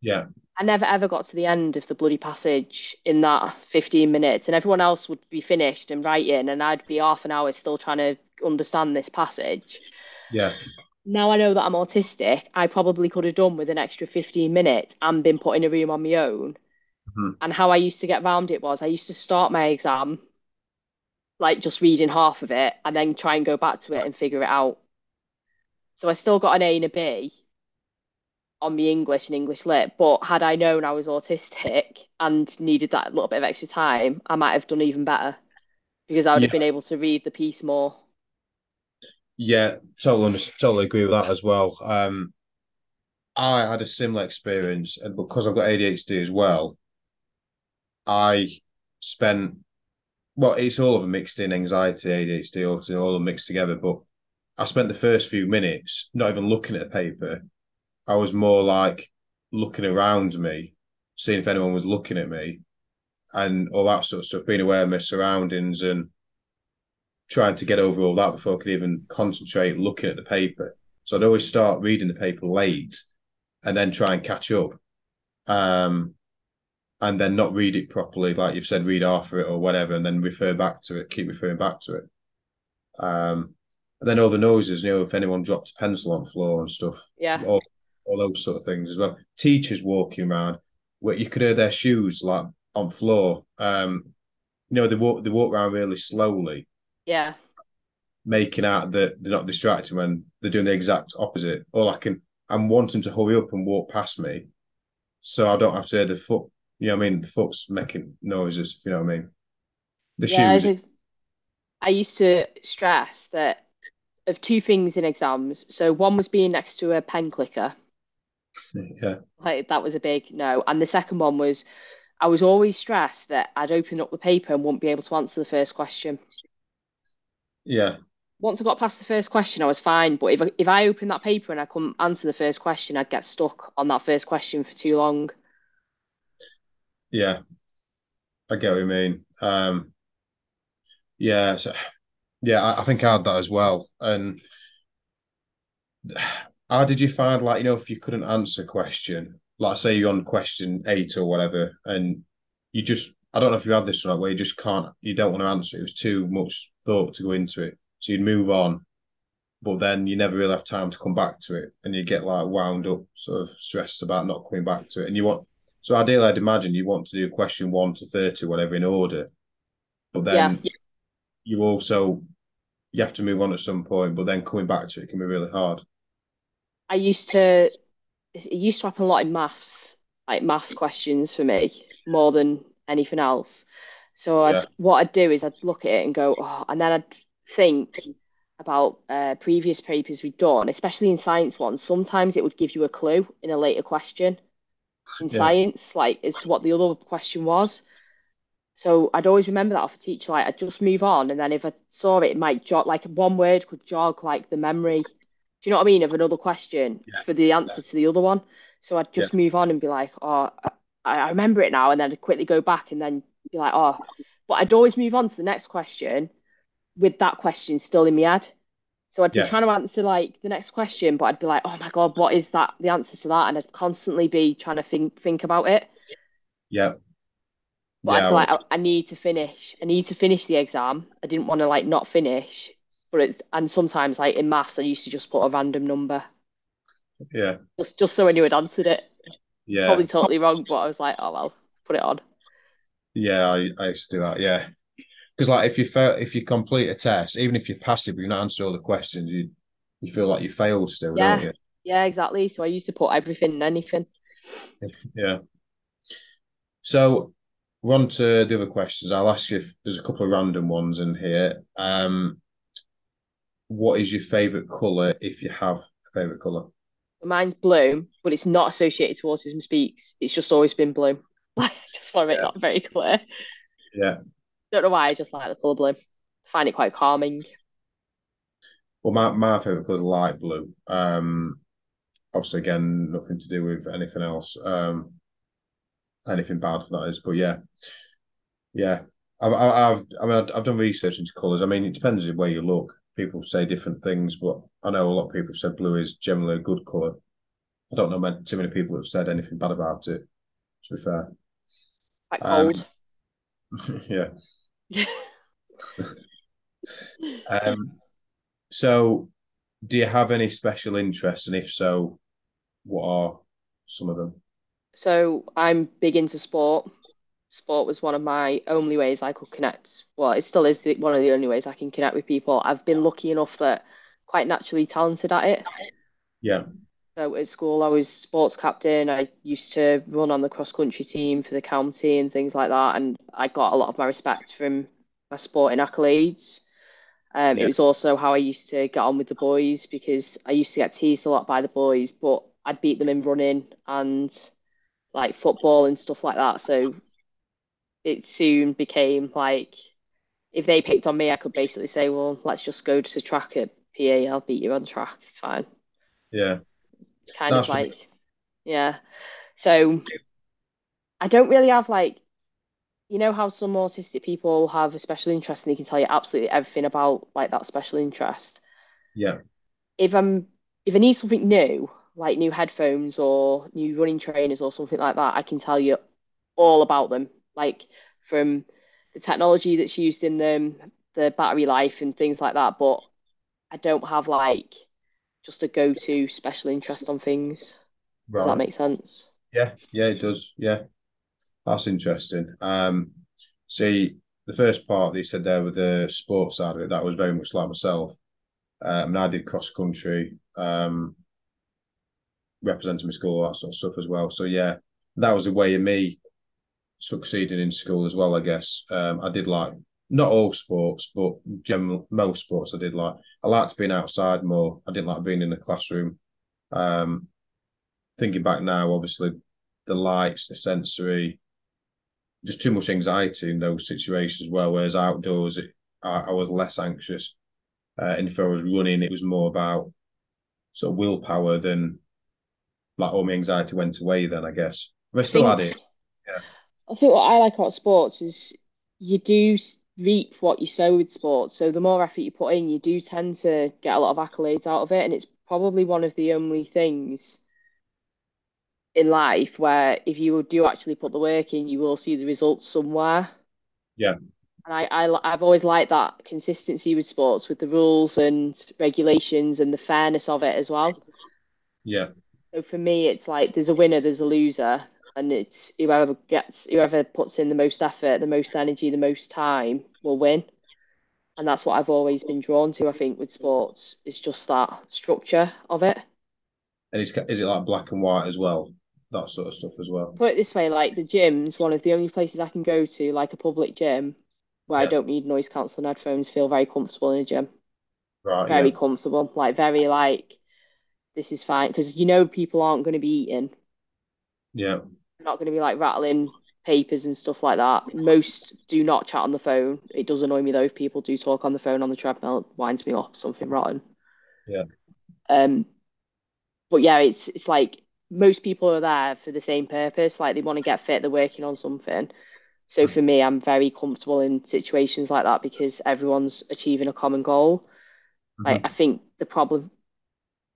Yeah. I never ever got to the end of the bloody passage in that 15 minutes, and everyone else would be finished and writing, and I'd be half an hour still trying to understand this passage. Yeah. Now I know that I'm autistic, I probably could have done with an extra 15 minutes and been put in a room on my own. hmm And how I used to get round it was I used to start my exam, like just reading half of it, and then try and go back to it and figure it out. So I still got an A and a B on the English and English Lit, but had I known I was autistic and needed that little bit of extra time, I might have done even better because I would have been able to read the piece more. Yeah. Totally, totally agree with that as well. Um, I had a similar experience, and because I've got ADHD as well, I spent well, it's all of them mixed in anxiety, ADHD, autism, all of them mixed together. But I spent the first few minutes not even looking at the paper. I was more like looking around me, seeing if anyone was looking at me, and all that sort of stuff, being aware of my surroundings and trying to get over all that before I could even concentrate looking at the paper. So I'd always start reading the paper late and then try and catch up. Um, and then not read it properly, like you've said, read after it or whatever, and then refer back to it, keep referring back to it. Um, and then all the noises, you know, if anyone dropped a pencil on the floor and stuff, Yeah, all, all those sort of things as well. Teachers walking around where you could hear their shoes like on floor. Um, you know, they walk they walk around really slowly, yeah, making out that they're not distracted when they're doing the exact opposite. All I can I'm wanting to hurry up and walk past me so I don't have to hear the foot you know what I mean, the foot's making noises, if you know what I mean. The yeah. I shoes think I used to stress that of two things in exams. So one was being next to a pen clicker, yeah, like that was a big no, and the second one was I was always stressed that I'd open up the paper and wouldn't be able to answer the first question. Yeah, Once I got past the first question, I was fine. But if I, if I opened that paper and I couldn't answer the first question, I'd get stuck on that first question for too long. yeah. I get what you mean. Um yeah, so yeah, I, I think I had that as well. And how did you find like, you know, if you couldn't answer a question, like say you're on question eight or whatever, and you just I don't know if you had this not, where you just can't you don't want to answer it. Was too much thought to go into it. So you'd move on, but then you never really have time to come back to it and you get like wound up, sort of stressed about not coming back to it. And you want so ideally I'd imagine you want to do question one to thirty, whatever, in order. But Yeah, then you also you have to move on at some point, but then coming back to it can be really hard. I used to. It used to happen a lot in maths, like maths questions for me more than anything else. So I'd what I'd do is I'd look at it and go, oh, and then I'd think about uh, previous papers we'd done, especially in science ones. Sometimes it would give you a clue in a later question in yeah, science, like as to what the other question was. So I'd always remember that off a teacher, like I'd just move on, and then if I saw it, it might jog like one word could jog like the memory. Do you know what I mean? Of another question yeah, for the answer to the other one. So I'd yeah, just move on and be like, oh, I, I remember it now, and then I'd quickly go back and then be like, oh, but I'd always move on to the next question with that question still in my head. So I'd be yeah, trying to answer like the next question, but I'd be like, oh my God, what is that? The answer to that? And I'd constantly be trying to think think about it. yeah, But I'd be like, I, I need to finish. I need to finish the exam. I didn't want to like not finish. But it's and sometimes like in maths, I used to just put a random number yeah, just just so I knew I'd answered it. Yeah, Probably totally wrong, but I was like, oh well, put it on. yeah. I, I used to do that. Yeah, because like if you fail, if you complete a test, even if you pass it, but you're not answered all the questions, you you feel like you failed still, don't Yeah, you? yeah, exactly. So I used to put everything and anything. Yeah. So we're on to the other questions. I'll ask you if there's a couple of random ones in here. Um, what is your favorite color if you have a favorite color? Mine's blue, but it's not associated to Autism Speaks. It's just always been blue. Like, I just want to make Yeah. that very clear. Yeah. Don't know why, I just like the colour blue. find it quite calming. Well, my, my favorite color is light blue. Um, obviously, again, nothing to do with anything else. Um, anything bad for that is, but yeah, yeah. I've, I've, I mean, I've done research into colors. I mean, it depends on where you look. People say different things, but I know a lot of people have said blue is generally a good color. I don't know too many people have said anything bad about it. To be fair, quite cold. Um, yeah. um, so, do you have any special interests, and if so, what are some of them? So I'm big into sport. Sport was one of my only ways I could connect. Well, it still is one of the only ways I can connect with people. I've been lucky enough that quite naturally talented at it. Yeah. So at school, I was sports captain. I used to run on the cross country team for the county and things like that. And I got a lot of my respect from my sporting accolades. Um, yeah. It was also how I used to get on with the boys because I used to get teased a lot by the boys, but I'd beat them in running and like football and stuff like that. So it soon became like if they picked on me, I could basically say, "Well, let's just go to track at PE. I'll beat you on track. It's fine." Yeah. Kind That's of like, right. yeah. So I don't really have like, you know, how some autistic people have a special interest and they can tell you absolutely everything about like that special interest. Yeah. If I'm if I need something new, like new headphones or new running trainers or something like that, I can tell you all about them, like from the technology that's used in them, the battery life, and things like that. But I don't have like just a go-to special interest on things. Right. Does that make sense? Yeah, yeah, it does. Yeah, that's interesting. Um, see, the first part that you said there with the sports side of it, that was very much like myself. Um, and I did cross country. Um, representing my school, that sort of stuff as well. So yeah, that was a way of me succeeding in school as well. I guess um, I did like not all sports, but general most sports I did like. I liked being outside more. I didn't like being in the classroom. Um, thinking back now, obviously, the lights, the sensory, just too much anxiety in those situations. Well, whereas outdoors, it, I, I, was less anxious, uh, and if I was running, it was more about sort of willpower than like all my anxiety went away then, I guess. But I still think, had it. Yeah. I think what I like about sports is you do reap what you sow with sports. So the more effort you put in, you do tend to get a lot of accolades out of it. And it's probably one of the only things in life where if you do actually put the work in, you will see the results somewhere. Yeah. And I, I I've always liked that consistency with sports, with the rules and regulations and the fairness of it as well. Yeah. So for me, it's like there's a winner, there's a loser, and it's whoever gets whoever puts in the most effort, the most energy, the most time will win. And that's what I've always been drawn to. I think with sports, it's just that structure of it. And is is it like black and white as well? That sort of stuff as well. Put it this way, like the gym's one of the only places I can go to, like a public gym, where yeah. I don't need noise cancelling headphones. Feel very comfortable in a gym. Right. Very yeah. comfortable, like very like this is fine because you know people aren't going to be eating. Yeah. Not going to be like rattling papers and stuff like that. Most do not chat on the phone. It does annoy me though if people do talk on the phone on the treadmill. It winds me off. something rotten. Yeah. Um, but yeah, it's it's like most people are there for the same purpose. Like they want to get fit. They're working on something. So for me, I'm very comfortable in situations like that because everyone's achieving a common goal. Mm-hmm. Like I think the problem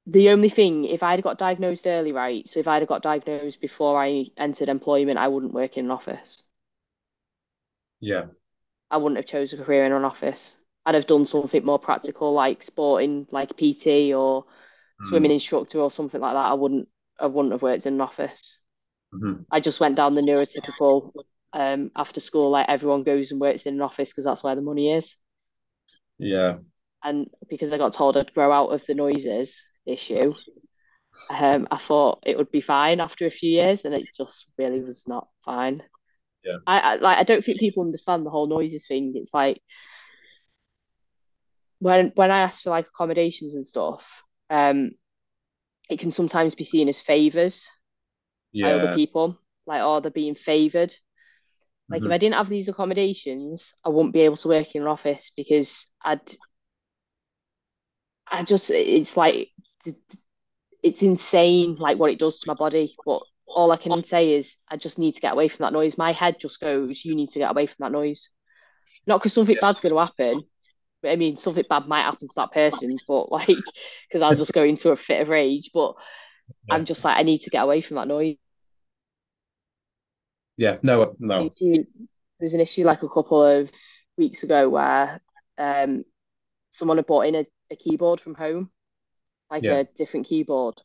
the only thing, if I'd got diagnosed early, right? So if I'd got diagnosed before I entered employment, I wouldn't work in an office. Yeah. I wouldn't have chosen a career in an office. I'd have done something more practical, like sporting, like PT or mm. swimming instructor or something like that. I wouldn't. I wouldn't have worked in an office. Mm-hmm. I just went down the neurotypical um, after school, like everyone goes and works in an office because that's where the money is. Yeah. And because I got told I'd grow out of the noises, issue. Um, I thought it would be fine after a few years, and it just really was not fine. Yeah, I, I like. I don't think people understand the whole noises thing. It's like when when I ask for like accommodations and stuff, um, it can sometimes be seen as favors yeah. by other people, like oh they're being favored. Like mm-hmm. if I didn't have these accommodations, I wouldn't be able to work in an office because I'd I just it's like it's insane like what it does to my body but all i can say is i just need to get away from that noise my head just goes you need to get away from that noise not because something bad's going to happen I mean, something bad might happen to that person, but like, because I'll just go into a fit of rage. But I'm just like I need to get away from that noise. Yeah, no, no. There's an issue like a couple of weeks ago where um, someone had brought in a, a keyboard from home, like Yeah. a different keyboard,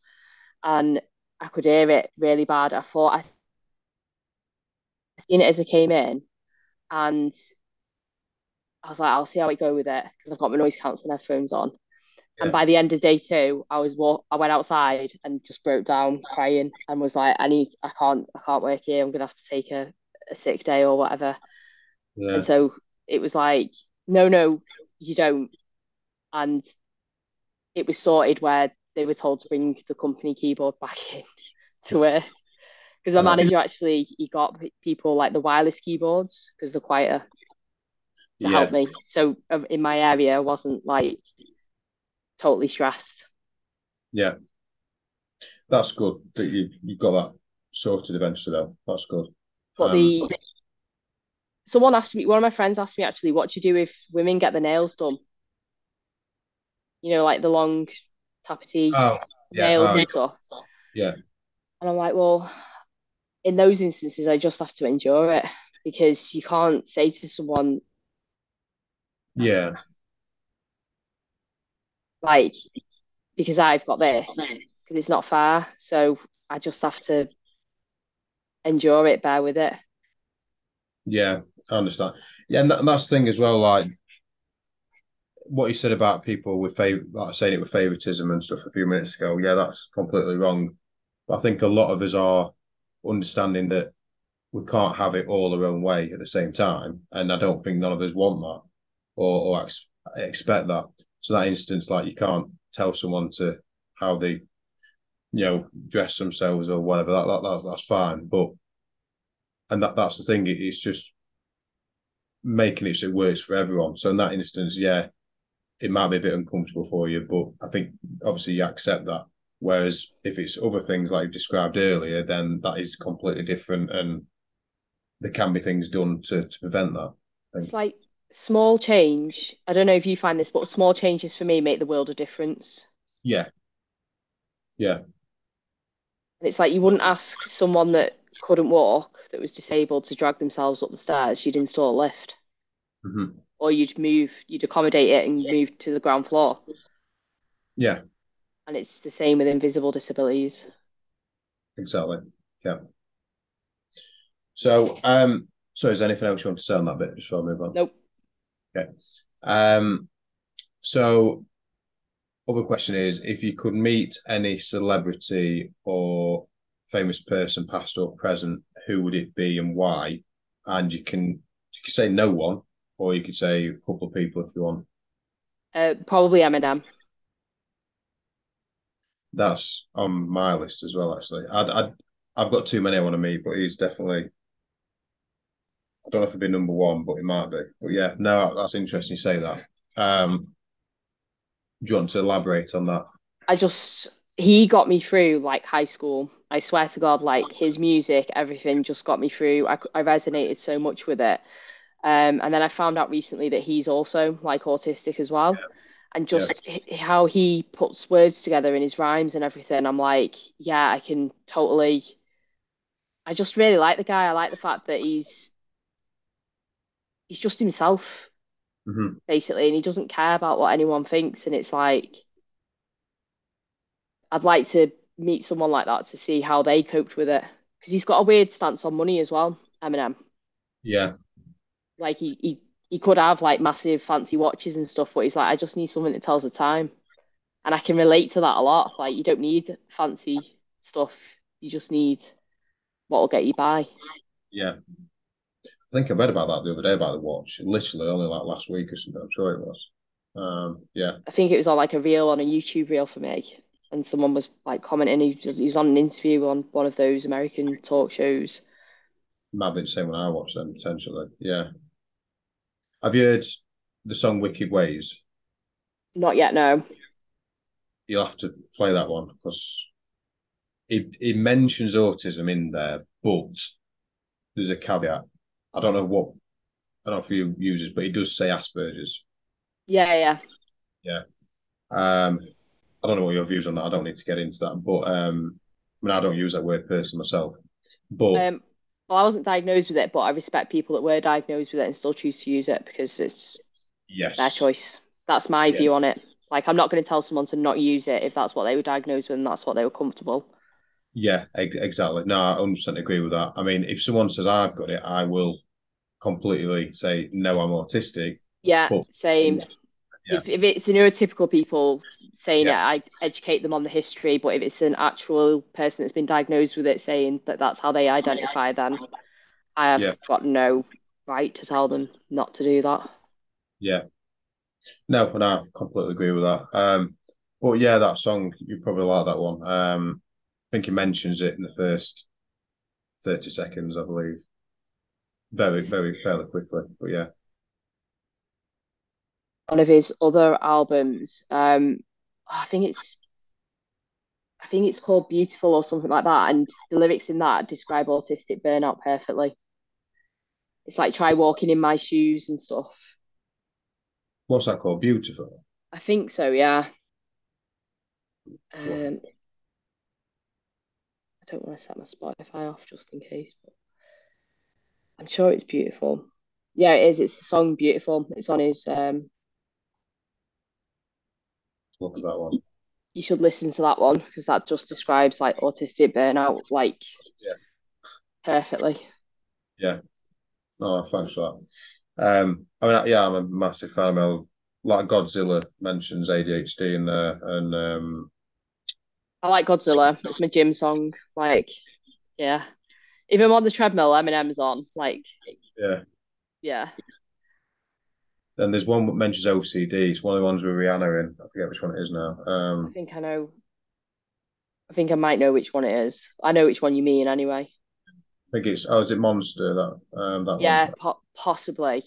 and I could hear it really bad. I thought I seen it as I came in, and I was like, I'll see how it go with it because I've got my noise cancelling headphones on. And by the end of day two, I was walk I went outside and just broke down crying and was like, I need I can't I can't work here. I'm gonna have to take a, a sick day or whatever. Yeah. And so it was like, no, no, you don't. And it was sorted where they were told to bring the company keyboard back in to where Because my Uh, manager actually he got people like the wireless keyboards because they're quieter to Yeah. help me. So um, in my area, I wasn't like totally stressed. Yeah. That's good that you you got that sorted eventually though. That's good. But Um, the someone asked me, one of my friends asked me actually, what do you do if women get the nails done? You know, like the long tappety Oh, yeah. nails oh, and stuff. yeah. And I'm like, well, in those instances, I just have to endure it because you can't say to someone Yeah. like, because I've got this, because it's not fair. So I just have to endure it, bear with it. Yeah. I understand. Yeah, and, that, and that's the thing as well, like what you said about people with favor like saying it with favoritism and stuff a few minutes ago. Yeah, that's completely wrong. But I think a lot of us are understanding that we can't have it all our own way at the same time. And I don't think none of us want that or, or ex- expect that. So that instance, like you can't tell someone to how they, you know, dress themselves or whatever. That, that, that that's fine. But and that that's the thing. It, it's just making it so it works for everyone. So in that instance, yeah, it might be a bit uncomfortable for you, but I think obviously you accept that. Whereas if it's other things like you described earlier, then that is completely different, and there can be things done to, to prevent that. It's like small change. I don't know if you find this, but small changes for me make the world a difference. Yeah, yeah, And it's like you wouldn't ask someone that couldn't walk, that was disabled, to drag themselves up the stairs. You'd install a lift, hmm or you'd move, you'd accommodate it and move to the ground floor. yeah, And it's the same with invisible disabilities. exactly. Yeah. So, um, so is there anything else you want to say on that bit before I move on? Nope. Okay. Um, so other question is if you could meet any celebrity or famous person, past or present, who would it be and why? And you can you can say no one, or you could say a couple of people if you want. Uh, probably Eminem. That's on my list as well. Actually, I'd, I'd I've got too many I want to meet, but he's definitely. I don't know if it'd be number one, but he might be. But yeah, no, that's interesting. You say that. Um, do you want to elaborate on that? I just he got me through like high school. I swear to God, like his music, everything just got me through. I, I resonated so much with it. Um, and then I found out recently that he's also like autistic as well. And just h- how he puts words together in his rhymes and everything, I'm like, yeah, I can totally. I just really like the guy. I like the fact that he's he's just himself hmm basically, and he doesn't care about what anyone thinks. And it's like, I'd like to meet someone like that to see how they coped with it because he's got a weird stance on money as well. Eminem, Yeah, like he he he could have like massive fancy watches and stuff, but he's like, I just need something that tells the time, and I can relate to that a lot. Like you don't need fancy stuff, you just need what will get you by. yeah. I think I read about that the other day about the watch. Literally only like last week or something. I'm sure it was. Um, yeah, I think it was on like a reel on a YouTube reel for me, and someone was like commenting. He was, he was on an interview on one of those American talk shows. might be the same when I watched them potentially. Yeah. Have you heard the song "Wicked Ways"? Not yet, no. You'll have to play that one because it it mentions autism in there, but there's a caveat. I don't know what I don't know if you use it, but he does say Asperger's. Yeah, yeah. Yeah. Um, I don't know what your views on that. I don't need to get into that, but um, I mean, I don't use that word person myself, but Um, well, I wasn't diagnosed with it, but I respect people that were diagnosed with it and still choose to use it because it's yes, their choice. That's my Yeah. view on it. Like, I'm not going to tell someone to not use it if that's what they were diagnosed with and that's what they were comfortable. Yeah, exactly. No, I 100% agree with that. I mean, if someone says I've got it, I will completely say, no, I'm autistic. Yeah, But same. Yeah. If, if it's neurotypical people saying Yeah. it, I educate them on the history. But if it's an actual person that's been diagnosed with it saying that that's how they identify, then I have Yeah. got no right to tell them not to do that. yeah, no, but I completely agree with that. Um, but yeah, that song, you probably like that one. Um, I think he mentions it in the first 30 seconds, I believe. Very, very fairly quickly. But yeah, One of his other albums, um, I think it's I think it's called Beautiful or something like that, and the lyrics in that describe autistic burnout perfectly. It's like try walking in my shoes and stuff. what's that called? Beautiful. I think so, yeah. Um, I don't want to set my Spotify off just in case, but I'm sure it's beautiful. Yeah, it is. It's the song Beautiful. It's on his um Look at that one. you should listen to that one because that just describes like autistic burnout like Yeah. perfectly. Yeah. No, thanks for that. Um, I mean, yeah, I'm a massive fan of him. Like Godzilla mentions ADHD in there, and um, I like Godzilla. It's my gym song. Like, yeah. If I'm on the treadmill, Eminem's on. Like, yeah. yeah. Then there's one that mentions OCD. It's one of the ones with Rihanna in. I forget which one it is now. I Um, think I know. I think I might know which one it is. I know which one you mean anyway. I think it's oh, is it Monster that um that Yeah, one? po possibly.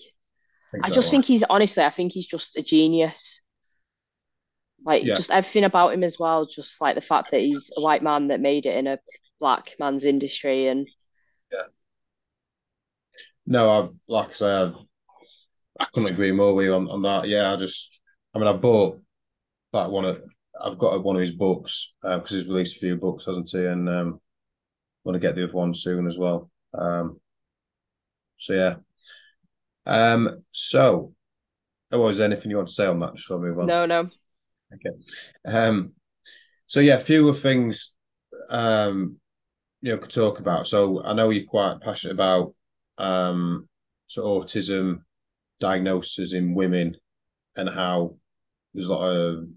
I, I just one. think he's honestly, I think he's just a genius. Like Yeah. just everything about him as well, just like the fact that he's a white man that made it in a black man's industry and Yeah. No, I like I said, I couldn't agree more with you on, on that. Yeah, I just, I mean, I bought that one. Of, I've got one of his books because he's released a few books, hasn't he? And um, want to get the other one soon as well. Um, so yeah. Um, so, oh, is there anything you want to say on that? Before we move on. no, no. Okay. Um, so yeah, a fewer things um, you know, could talk about. So I know you're quite passionate about um, so autism diagnosis in women and how there's a lot of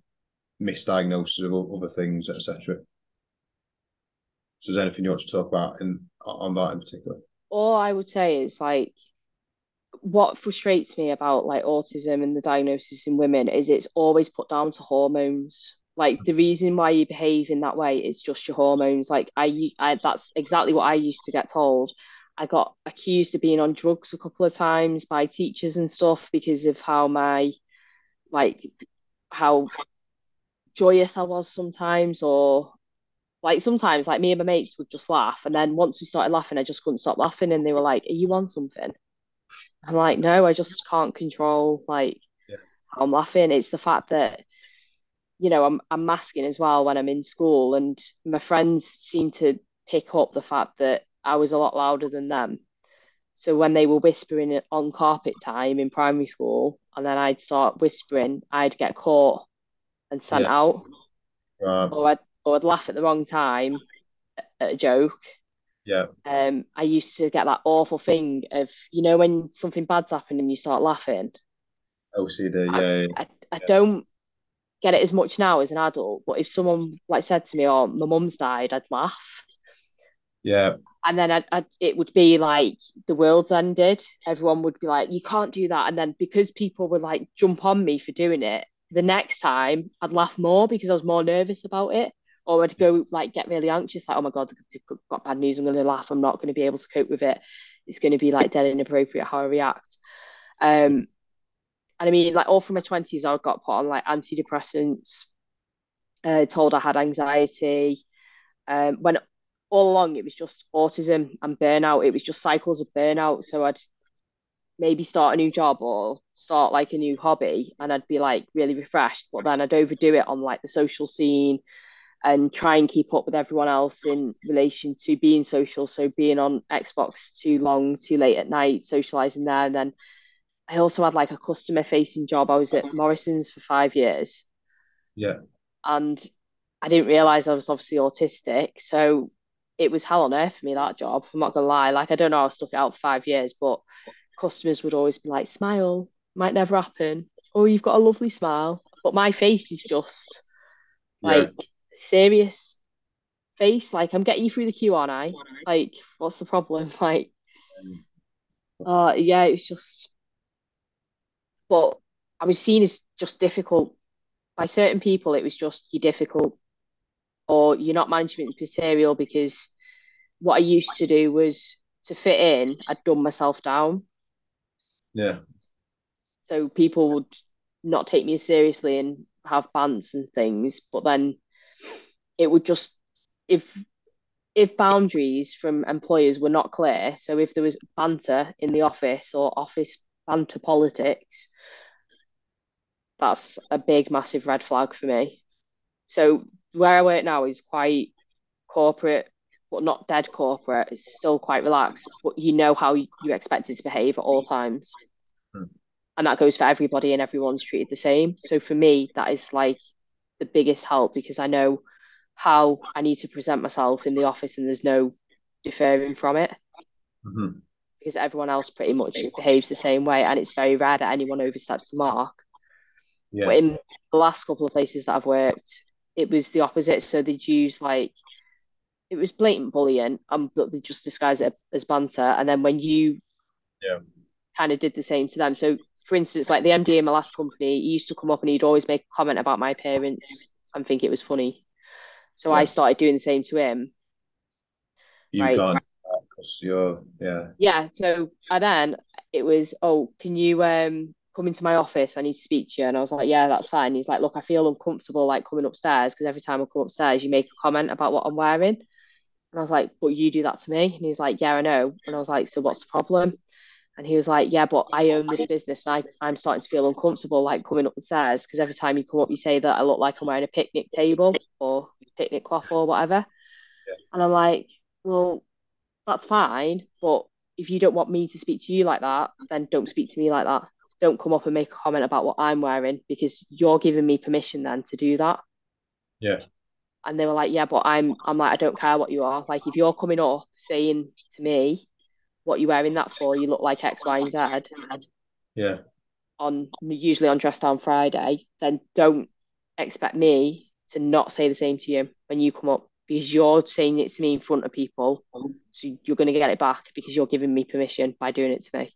misdiagnosis of other things, etc. So is there anything you want to talk about in on that in particular? All I would say is like what frustrates me about like autism and the diagnosis in women is it's always put down to hormones. Like the reason why you behave in that way is just your hormones. Like I, I that's exactly what I used to get told. I got accused of being on drugs a couple of times by teachers and stuff because of how my like how joyous I was sometimes or like sometimes like me and my mates would just laugh and then once we started laughing I just couldn't stop laughing and they were like, Are you on something? I'm like, no, I just can't control like Yeah. how I'm laughing. It's the fact that, you know, I'm I'm masking as well when I'm in school, and my friends seem to pick up the fact that I was a lot louder than them. So when they were whispering on carpet time in primary school, and then I'd start whispering, I'd get caught and sent Yeah. out, Right. or I'd or I'd laugh at the wrong time at a joke. Yeah. Um, I used to get that awful thing of, you know, when something bad's happened and you start laughing. OCD. Yeah. yeah. I, I don't get it as much now as an adult, but if someone like said to me, "Oh, my mum's died," I'd laugh, Yeah. and then I'd, I'd, it would be like the world's ended. Everyone would be like, "You can't do that," and then because people would like jump on me for doing it, the next time I'd laugh more because I was more nervous about it. Or I'd go like get really anxious, like, oh my God, I've got bad news. I'm going to laugh. I'm not going to be able to cope with it. It's going to be like dead inappropriate how I react. Um, and I mean, like all through my twenties, I got put on like antidepressants, uh, told I had anxiety. Um, when all along it was just autism and burnout. It was just cycles of burnout. So I'd maybe start a new job or start like a new hobby and I'd be like really refreshed, but then I'd overdo it on like the social scene and try and keep up with everyone else in relation to being social. So being on Xbox too long, too late at night, socializing there. And then I also had like a customer facing job. I was at Morrisons for five years. Yeah. And I didn't realize I was obviously autistic. So it was hell on earth for me, that job. I'm not gonna lie. Like I don't know, I stuck it out for five years, but customers would always be like, smile, might never happen. Oh, you've got a lovely smile. But my face is just like yeah. serious face. Like I'm getting you through the queue, aren't I? Like, what's the problem? Like, uh, yeah, it was just. But I was seen as just difficult by certain people. It was just you're difficult, or you're not management material because what I used to do was to fit in. I'd dumb myself down. Yeah. So people would not take me seriously and have bands and things, but then it would just if if boundaries from employers were not clear, so if there was banter in the office or office banter politics, that's a big massive red flag for me. So where I work now is quite corporate, but not dead corporate. It's still quite relaxed, but you know how you expect it to behave at all times. Hmm. And that goes for everybody, and everyone's treated the same. So for me, that is like the biggest help because I know how I need to present myself in the office, and there's no deferring from it. Mm-hmm. Because everyone else pretty much behaves the same way, and it's very rare that anyone oversteps the mark. Yeah. But in the last couple of places that I've worked, it was the opposite. So they'd use like it was blatant bullying, um, but they just disguise it as banter. And then when you yeah. kind of did the same to them. So for instance, like the MD in my last company, he used to come up and he'd always make a comment about my parents and think it was funny. So yeah. I started doing the same to him. You right? can't because you're yeah. Yeah. So and then it was, oh, can you um come into my office? I need to speak to you. And I was like, yeah, that's fine. He's like, look, I feel uncomfortable like coming upstairs because every time I come upstairs, you make a comment about what I'm wearing. And I was like, but you do that to me. And he's like, yeah, I know. And I was like, so what's the problem? And he was like, yeah, but I own this business and I, I'm starting to feel uncomfortable like coming up the stairs because every time you come up, you say that I look like I'm wearing a picnic table or picnic cloth or whatever. Yeah. And I'm like, well, that's fine. But if you don't want me to speak to you like that, then don't speak to me like that. Don't come up and make a comment about what I'm wearing because you're giving me permission then to do that. Yeah. And they were like, yeah, but I'm I'm like, I don't care what you are. Like if you're coming up saying to me, what you're wearing that for? You look like X, Y, and Z. Yeah. On usually on Dress Down Friday, then don't expect me to not say the same to you when you come up because you're saying it to me in front of people. So you're going to get it back because you're giving me permission by doing it to me.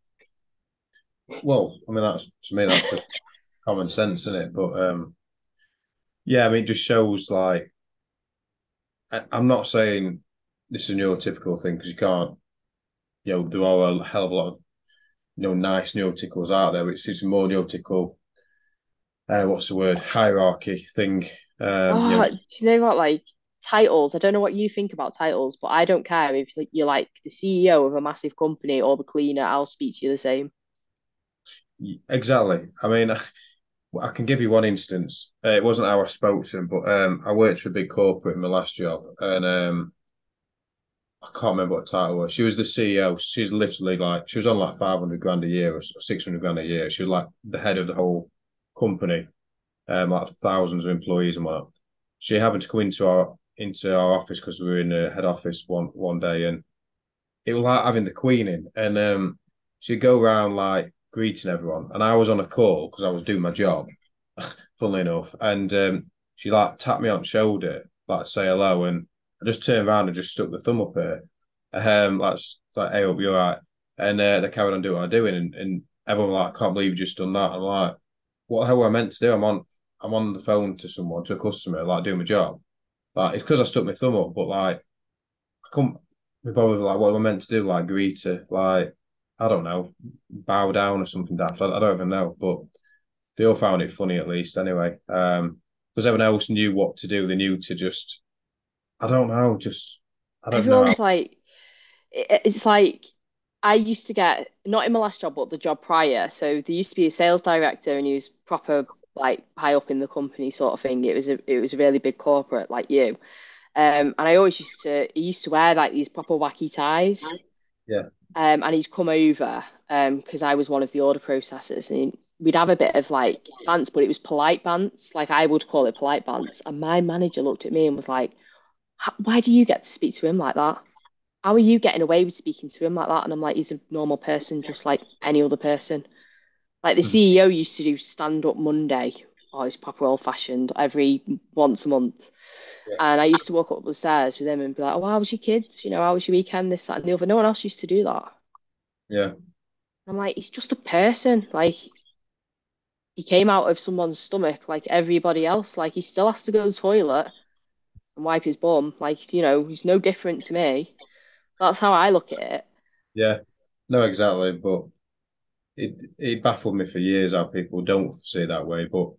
Well, I mean, that's to me, that's just common sense, isn't it? But um, yeah, I mean, it just shows like I, I'm not saying this is a neurotypical thing because you can't, you know, there are a hell of a lot of you know nice neurotypicals out there. It's it's more neurotypical. Uh, what's the word? Hierarchy thing. Um, oh, you know, do you know what? Like titles. I don't know what you think about titles, but I don't care if you're like the CEO of a massive company or the cleaner. I'll speak to you the same. Exactly. I mean, I can give you one instance. Uh, it wasn't how I spoke to him, but um, I worked for a big corporate in my last job, and um, I can't remember what title was. She was the CEO. She's literally like she was on like five hundred grand a year or six hundred grand a year. She was like the head of the whole company, um, like thousands of employees and whatnot. She happened to come into our into our office because we were in the head office one one day, and it was like having the queen in, and um, she'd go around like greeting everyone, and I was on a call because I was doing my job, funnily enough, and um, she like tapped me on the shoulder, like say hello, and I just turned around and just stuck the thumb up her, um, like, like hey, hope you're right, and uh, they carried on doing what I'm doing, and, and everyone like, I can't believe you just done that. I'm like, what the hell were I meant to do? I'm on, I'm on the phone to someone, to a customer, like doing my job. Like it's because I stuck my thumb up, but like I couldn't be bothered like what am I meant to do? Like agree to like I don't know, bow down or something daft. I, I don't even know, but they all found it funny at least anyway. Um, because everyone else knew what to do. They knew to just, I don't know, just I don't Everyone's know. like, it's like I used to get not in my last job, but the job prior. So there used to be a sales director, and he was proper like high up in the company sort of thing. It was a it was a really big corporate like you. Um, and I always used to he used to wear like these proper wacky ties. Yeah. Um, and he'd come over um because I was one of the order processors, and we'd have a bit of like bants, but it was polite bants. Like I would call it polite bants. And my manager looked at me and was like, "Why do you get to speak to him like that?" how are you getting away with speaking to him like that? And I'm like, he's a normal person, just like any other person. Like the mm-hmm. CEO used to do stand up Monday. Oh, he's proper old fashioned every once a month. Yeah. And I used to walk up the stairs with him and be like, Oh, how was your kids? You know, how was your weekend? This, that, and the other. No one else used to do that. Yeah. I'm like, he's just a person. Like he came out of someone's stomach like everybody else. Like he still has to go to the toilet and wipe his bum. Like, you know, he's no different to me. That's how I look at it. Yeah, no, exactly. But it it baffled me for years how people don't see it that way. But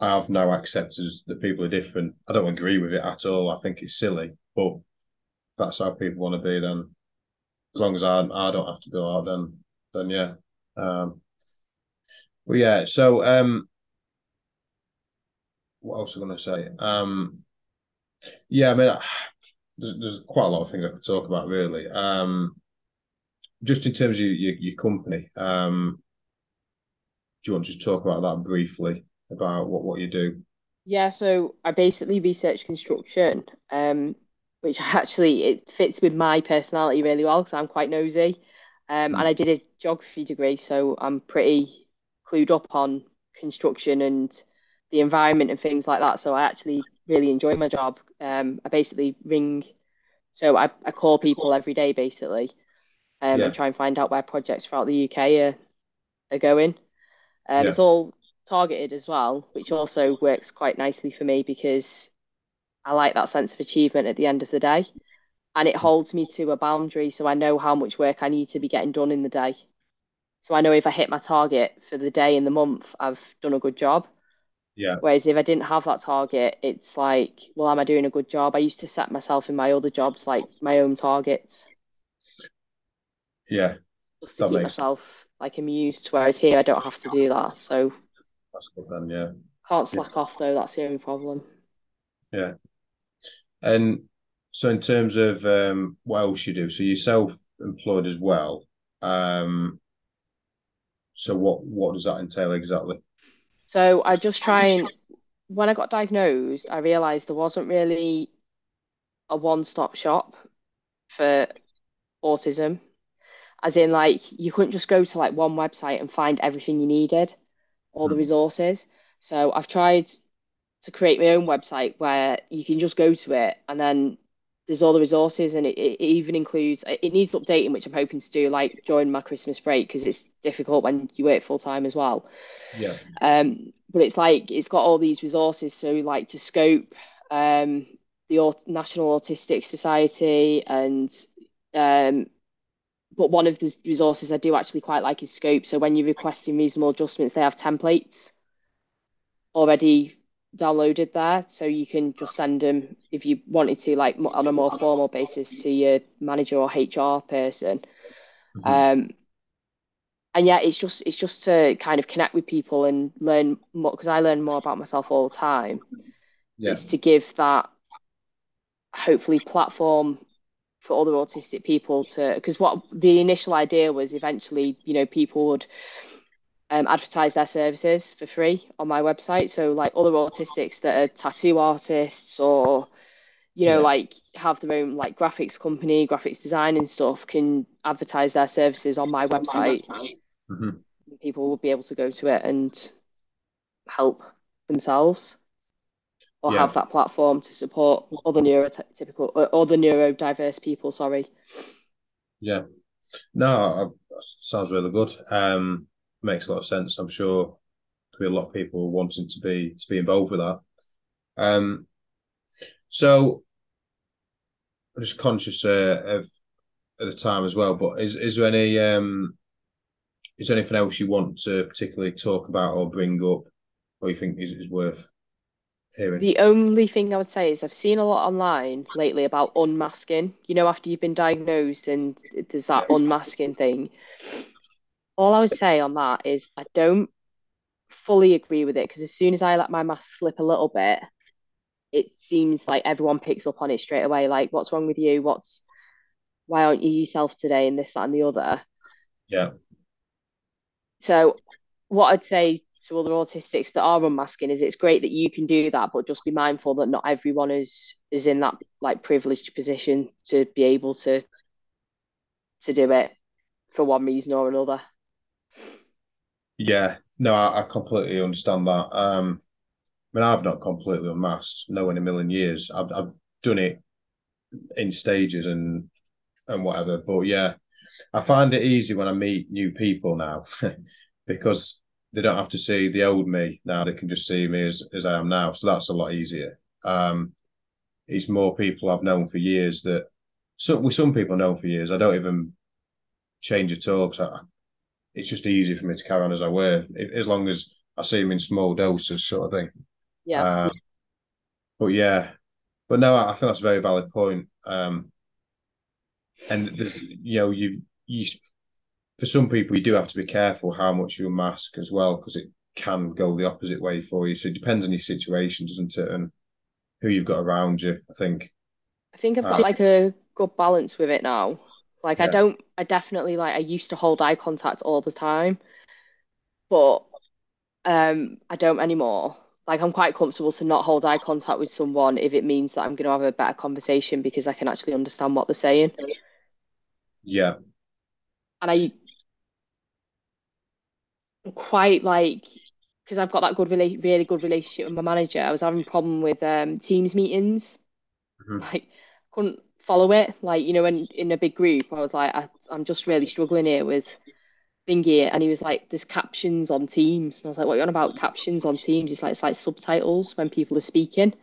I've now accepted that people are different. I don't agree with it at all. I think it's silly, but that's how people want to be. Then, as long as I I don't have to go out, then then yeah. Um, well, yeah. So, um, what else am I going to say? Um, yeah, I mean, there's, there's quite a lot of things I could talk about, really. Um, just in terms of your, your, your company, um, do you want to just talk about that briefly about what, what you do? Yeah, so I basically research construction, um, which actually it fits with my personality really well because I'm quite nosy. Um, mm. and I did a geography degree, so I'm pretty clued up on construction and the environment and things like that. So I actually really enjoy my job. Um, I basically ring, so I, I call people every day basically, um, yeah. and try and find out where projects throughout the UK are, are going. Um, yeah. It's all targeted as well, which also works quite nicely for me because I like that sense of achievement at the end of the day. And it holds me to a boundary so I know how much work I need to be getting done in the day. So I know if I hit my target for the day and the month, I've done a good job. Yeah. Whereas if I didn't have that target, it's like, well, am I doing a good job? I used to set myself in my other jobs like my own targets. Yeah. Just to that keep makes... myself like amused. Whereas here, I don't have to do that. So. That's good then, yeah. Can't slack yeah. off though. That's the only problem. Yeah. And so, in terms of um, what else you do, so you're self-employed as well. Um, so what what does that entail exactly? So I just try and when I got diagnosed, I realized there wasn't really a one-stop shop for autism. As in, like, you couldn't just go to like one website and find everything you needed, all the hmm. resources. So I've tried to create my own website where you can just go to it and then there's all the resources and it, it even includes it needs updating which i'm hoping to do like during my christmas break because it's difficult when you work full time as well yeah um but it's like it's got all these resources so like to scope um the national autistic society and um but one of the resources i do actually quite like is scope so when you're requesting reasonable adjustments they have templates already downloaded there, so you can just send them if you wanted to, like on a more formal basis, to your manager or HR person. Mm-hmm. Um, and yeah, it's just it's just to kind of connect with people and learn more because I learn more about myself all the time. Yeah. It's to give that hopefully platform for other autistic people to because what the initial idea was eventually, you know, people would um, advertise their services for free on my website. So like other autistics that are tattoo artists or you know yeah. like have their own like graphics company, graphics design and stuff can advertise their services on my website. Mm-hmm. People will be able to go to it and help themselves or yeah. have that platform to support other neurotypical or uh, other neurodiverse people. Sorry. Yeah. No, sounds really good. Um, makes a lot of sense. I'm sure there'll be a lot of people wanting to be to be involved with that. Um, so I'm just conscious uh, of at the time as well. But is is there any um, is there anything else you want to particularly talk about or bring up, or you think is, is worth hearing. The only thing I would say is I've seen a lot online lately about unmasking. You know, after you've been diagnosed and there's that unmasking thing. All I would say on that is I don't fully agree with it because as soon as I let my mask slip a little bit, it seems like everyone picks up on it straight away. Like, what's wrong with you? What's why aren't you yourself today? And this, that, and the other. Yeah. So, what I'd say to other autistics that are unmasking is it's great that you can do that, but just be mindful that not everyone is is in that like privileged position to be able to to do it for one reason or another. Yeah, no, I, I completely understand that. Um, I mean, I've not completely unmasked, no in a million years. I've I've done it in stages and and whatever. But yeah, I find it easy when I meet new people now because they don't have to see the old me now. They can just see me as, as I am now. So that's a lot easier. Um, it's more people I've known for years that so with some people known for years. I don't even change at all because I, it's just easy for me to carry on as I were, as long as I see them in small doses, sort of thing. Yeah. Um, but yeah, but no, I, I think that's a very valid point. Um, and there's, you know, you you for some people you do have to be careful how much you mask as well because it can go the opposite way for you. So it depends on your situation, doesn't it, and who you've got around you. I think. I think I've got uh, like a good balance with it now. Like yeah. I don't, I definitely like I used to hold eye contact all the time, but um, I don't anymore. Like I'm quite comfortable to not hold eye contact with someone if it means that I'm going to have a better conversation because I can actually understand what they're saying. Yeah. And I quite like because I've got that good really really good relationship with my manager. I was having a problem with um, Teams meetings, mm-hmm. like couldn't follow it. Like you know, when in a big group, I was like, I, am just really struggling here with thingy, and he was like, "There's captions on Teams," and I was like, "What are you on about captions on Teams?" It's like it's like subtitles when people are speaking.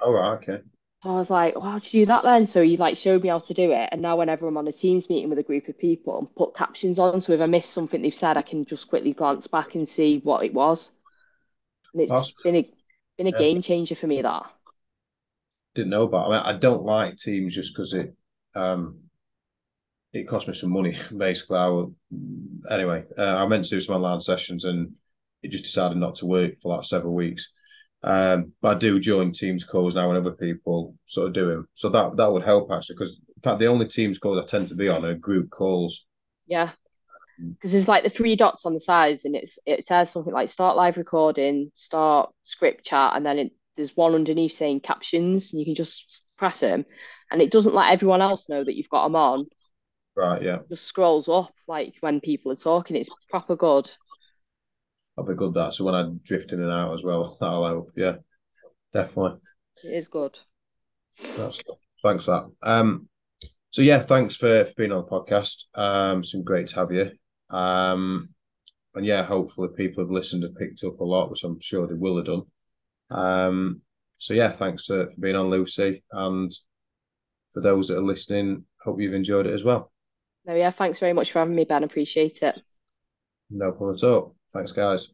Oh right, okay. So I was like, well, how do you do that then? So he like showed me how to do it. And now whenever I'm on a Teams meeting with a group of people and put captions on, so if I miss something they've said, I can just quickly glance back and see what it was. And it's That's, been a been a yeah. game changer for me that. Didn't know about. I mean, I don't like Teams just because it um it cost me some money. Basically, I will, anyway. Uh, I meant to do some online sessions and it just decided not to work for like several weeks. Um, but I do join Teams calls now when other people sort of do them. So that that would help actually, because in fact the only Teams calls I tend to be on are group calls. Yeah, because there's like the three dots on the sides, and it's it says something like start live recording, start script chat, and then it, there's one underneath saying captions. And you can just press them, and it doesn't let everyone else know that you've got them on. Right. Yeah. It just scrolls up like when people are talking. It's proper good. I'll be good that. So when I drift in and out as well, that'll help. Yeah, definitely. It is good. That's thanks for that. Um, so yeah, thanks for, for being on the podcast. Um, it's been great to have you. Um, and yeah, hopefully people have listened and picked up a lot, which I'm sure they will have done. Um, so yeah, thanks for, for being on, Lucy, and for those that are listening, hope you've enjoyed it as well. No, yeah, thanks very much for having me, Ben. Appreciate it. No problem at all. Thanks, guys.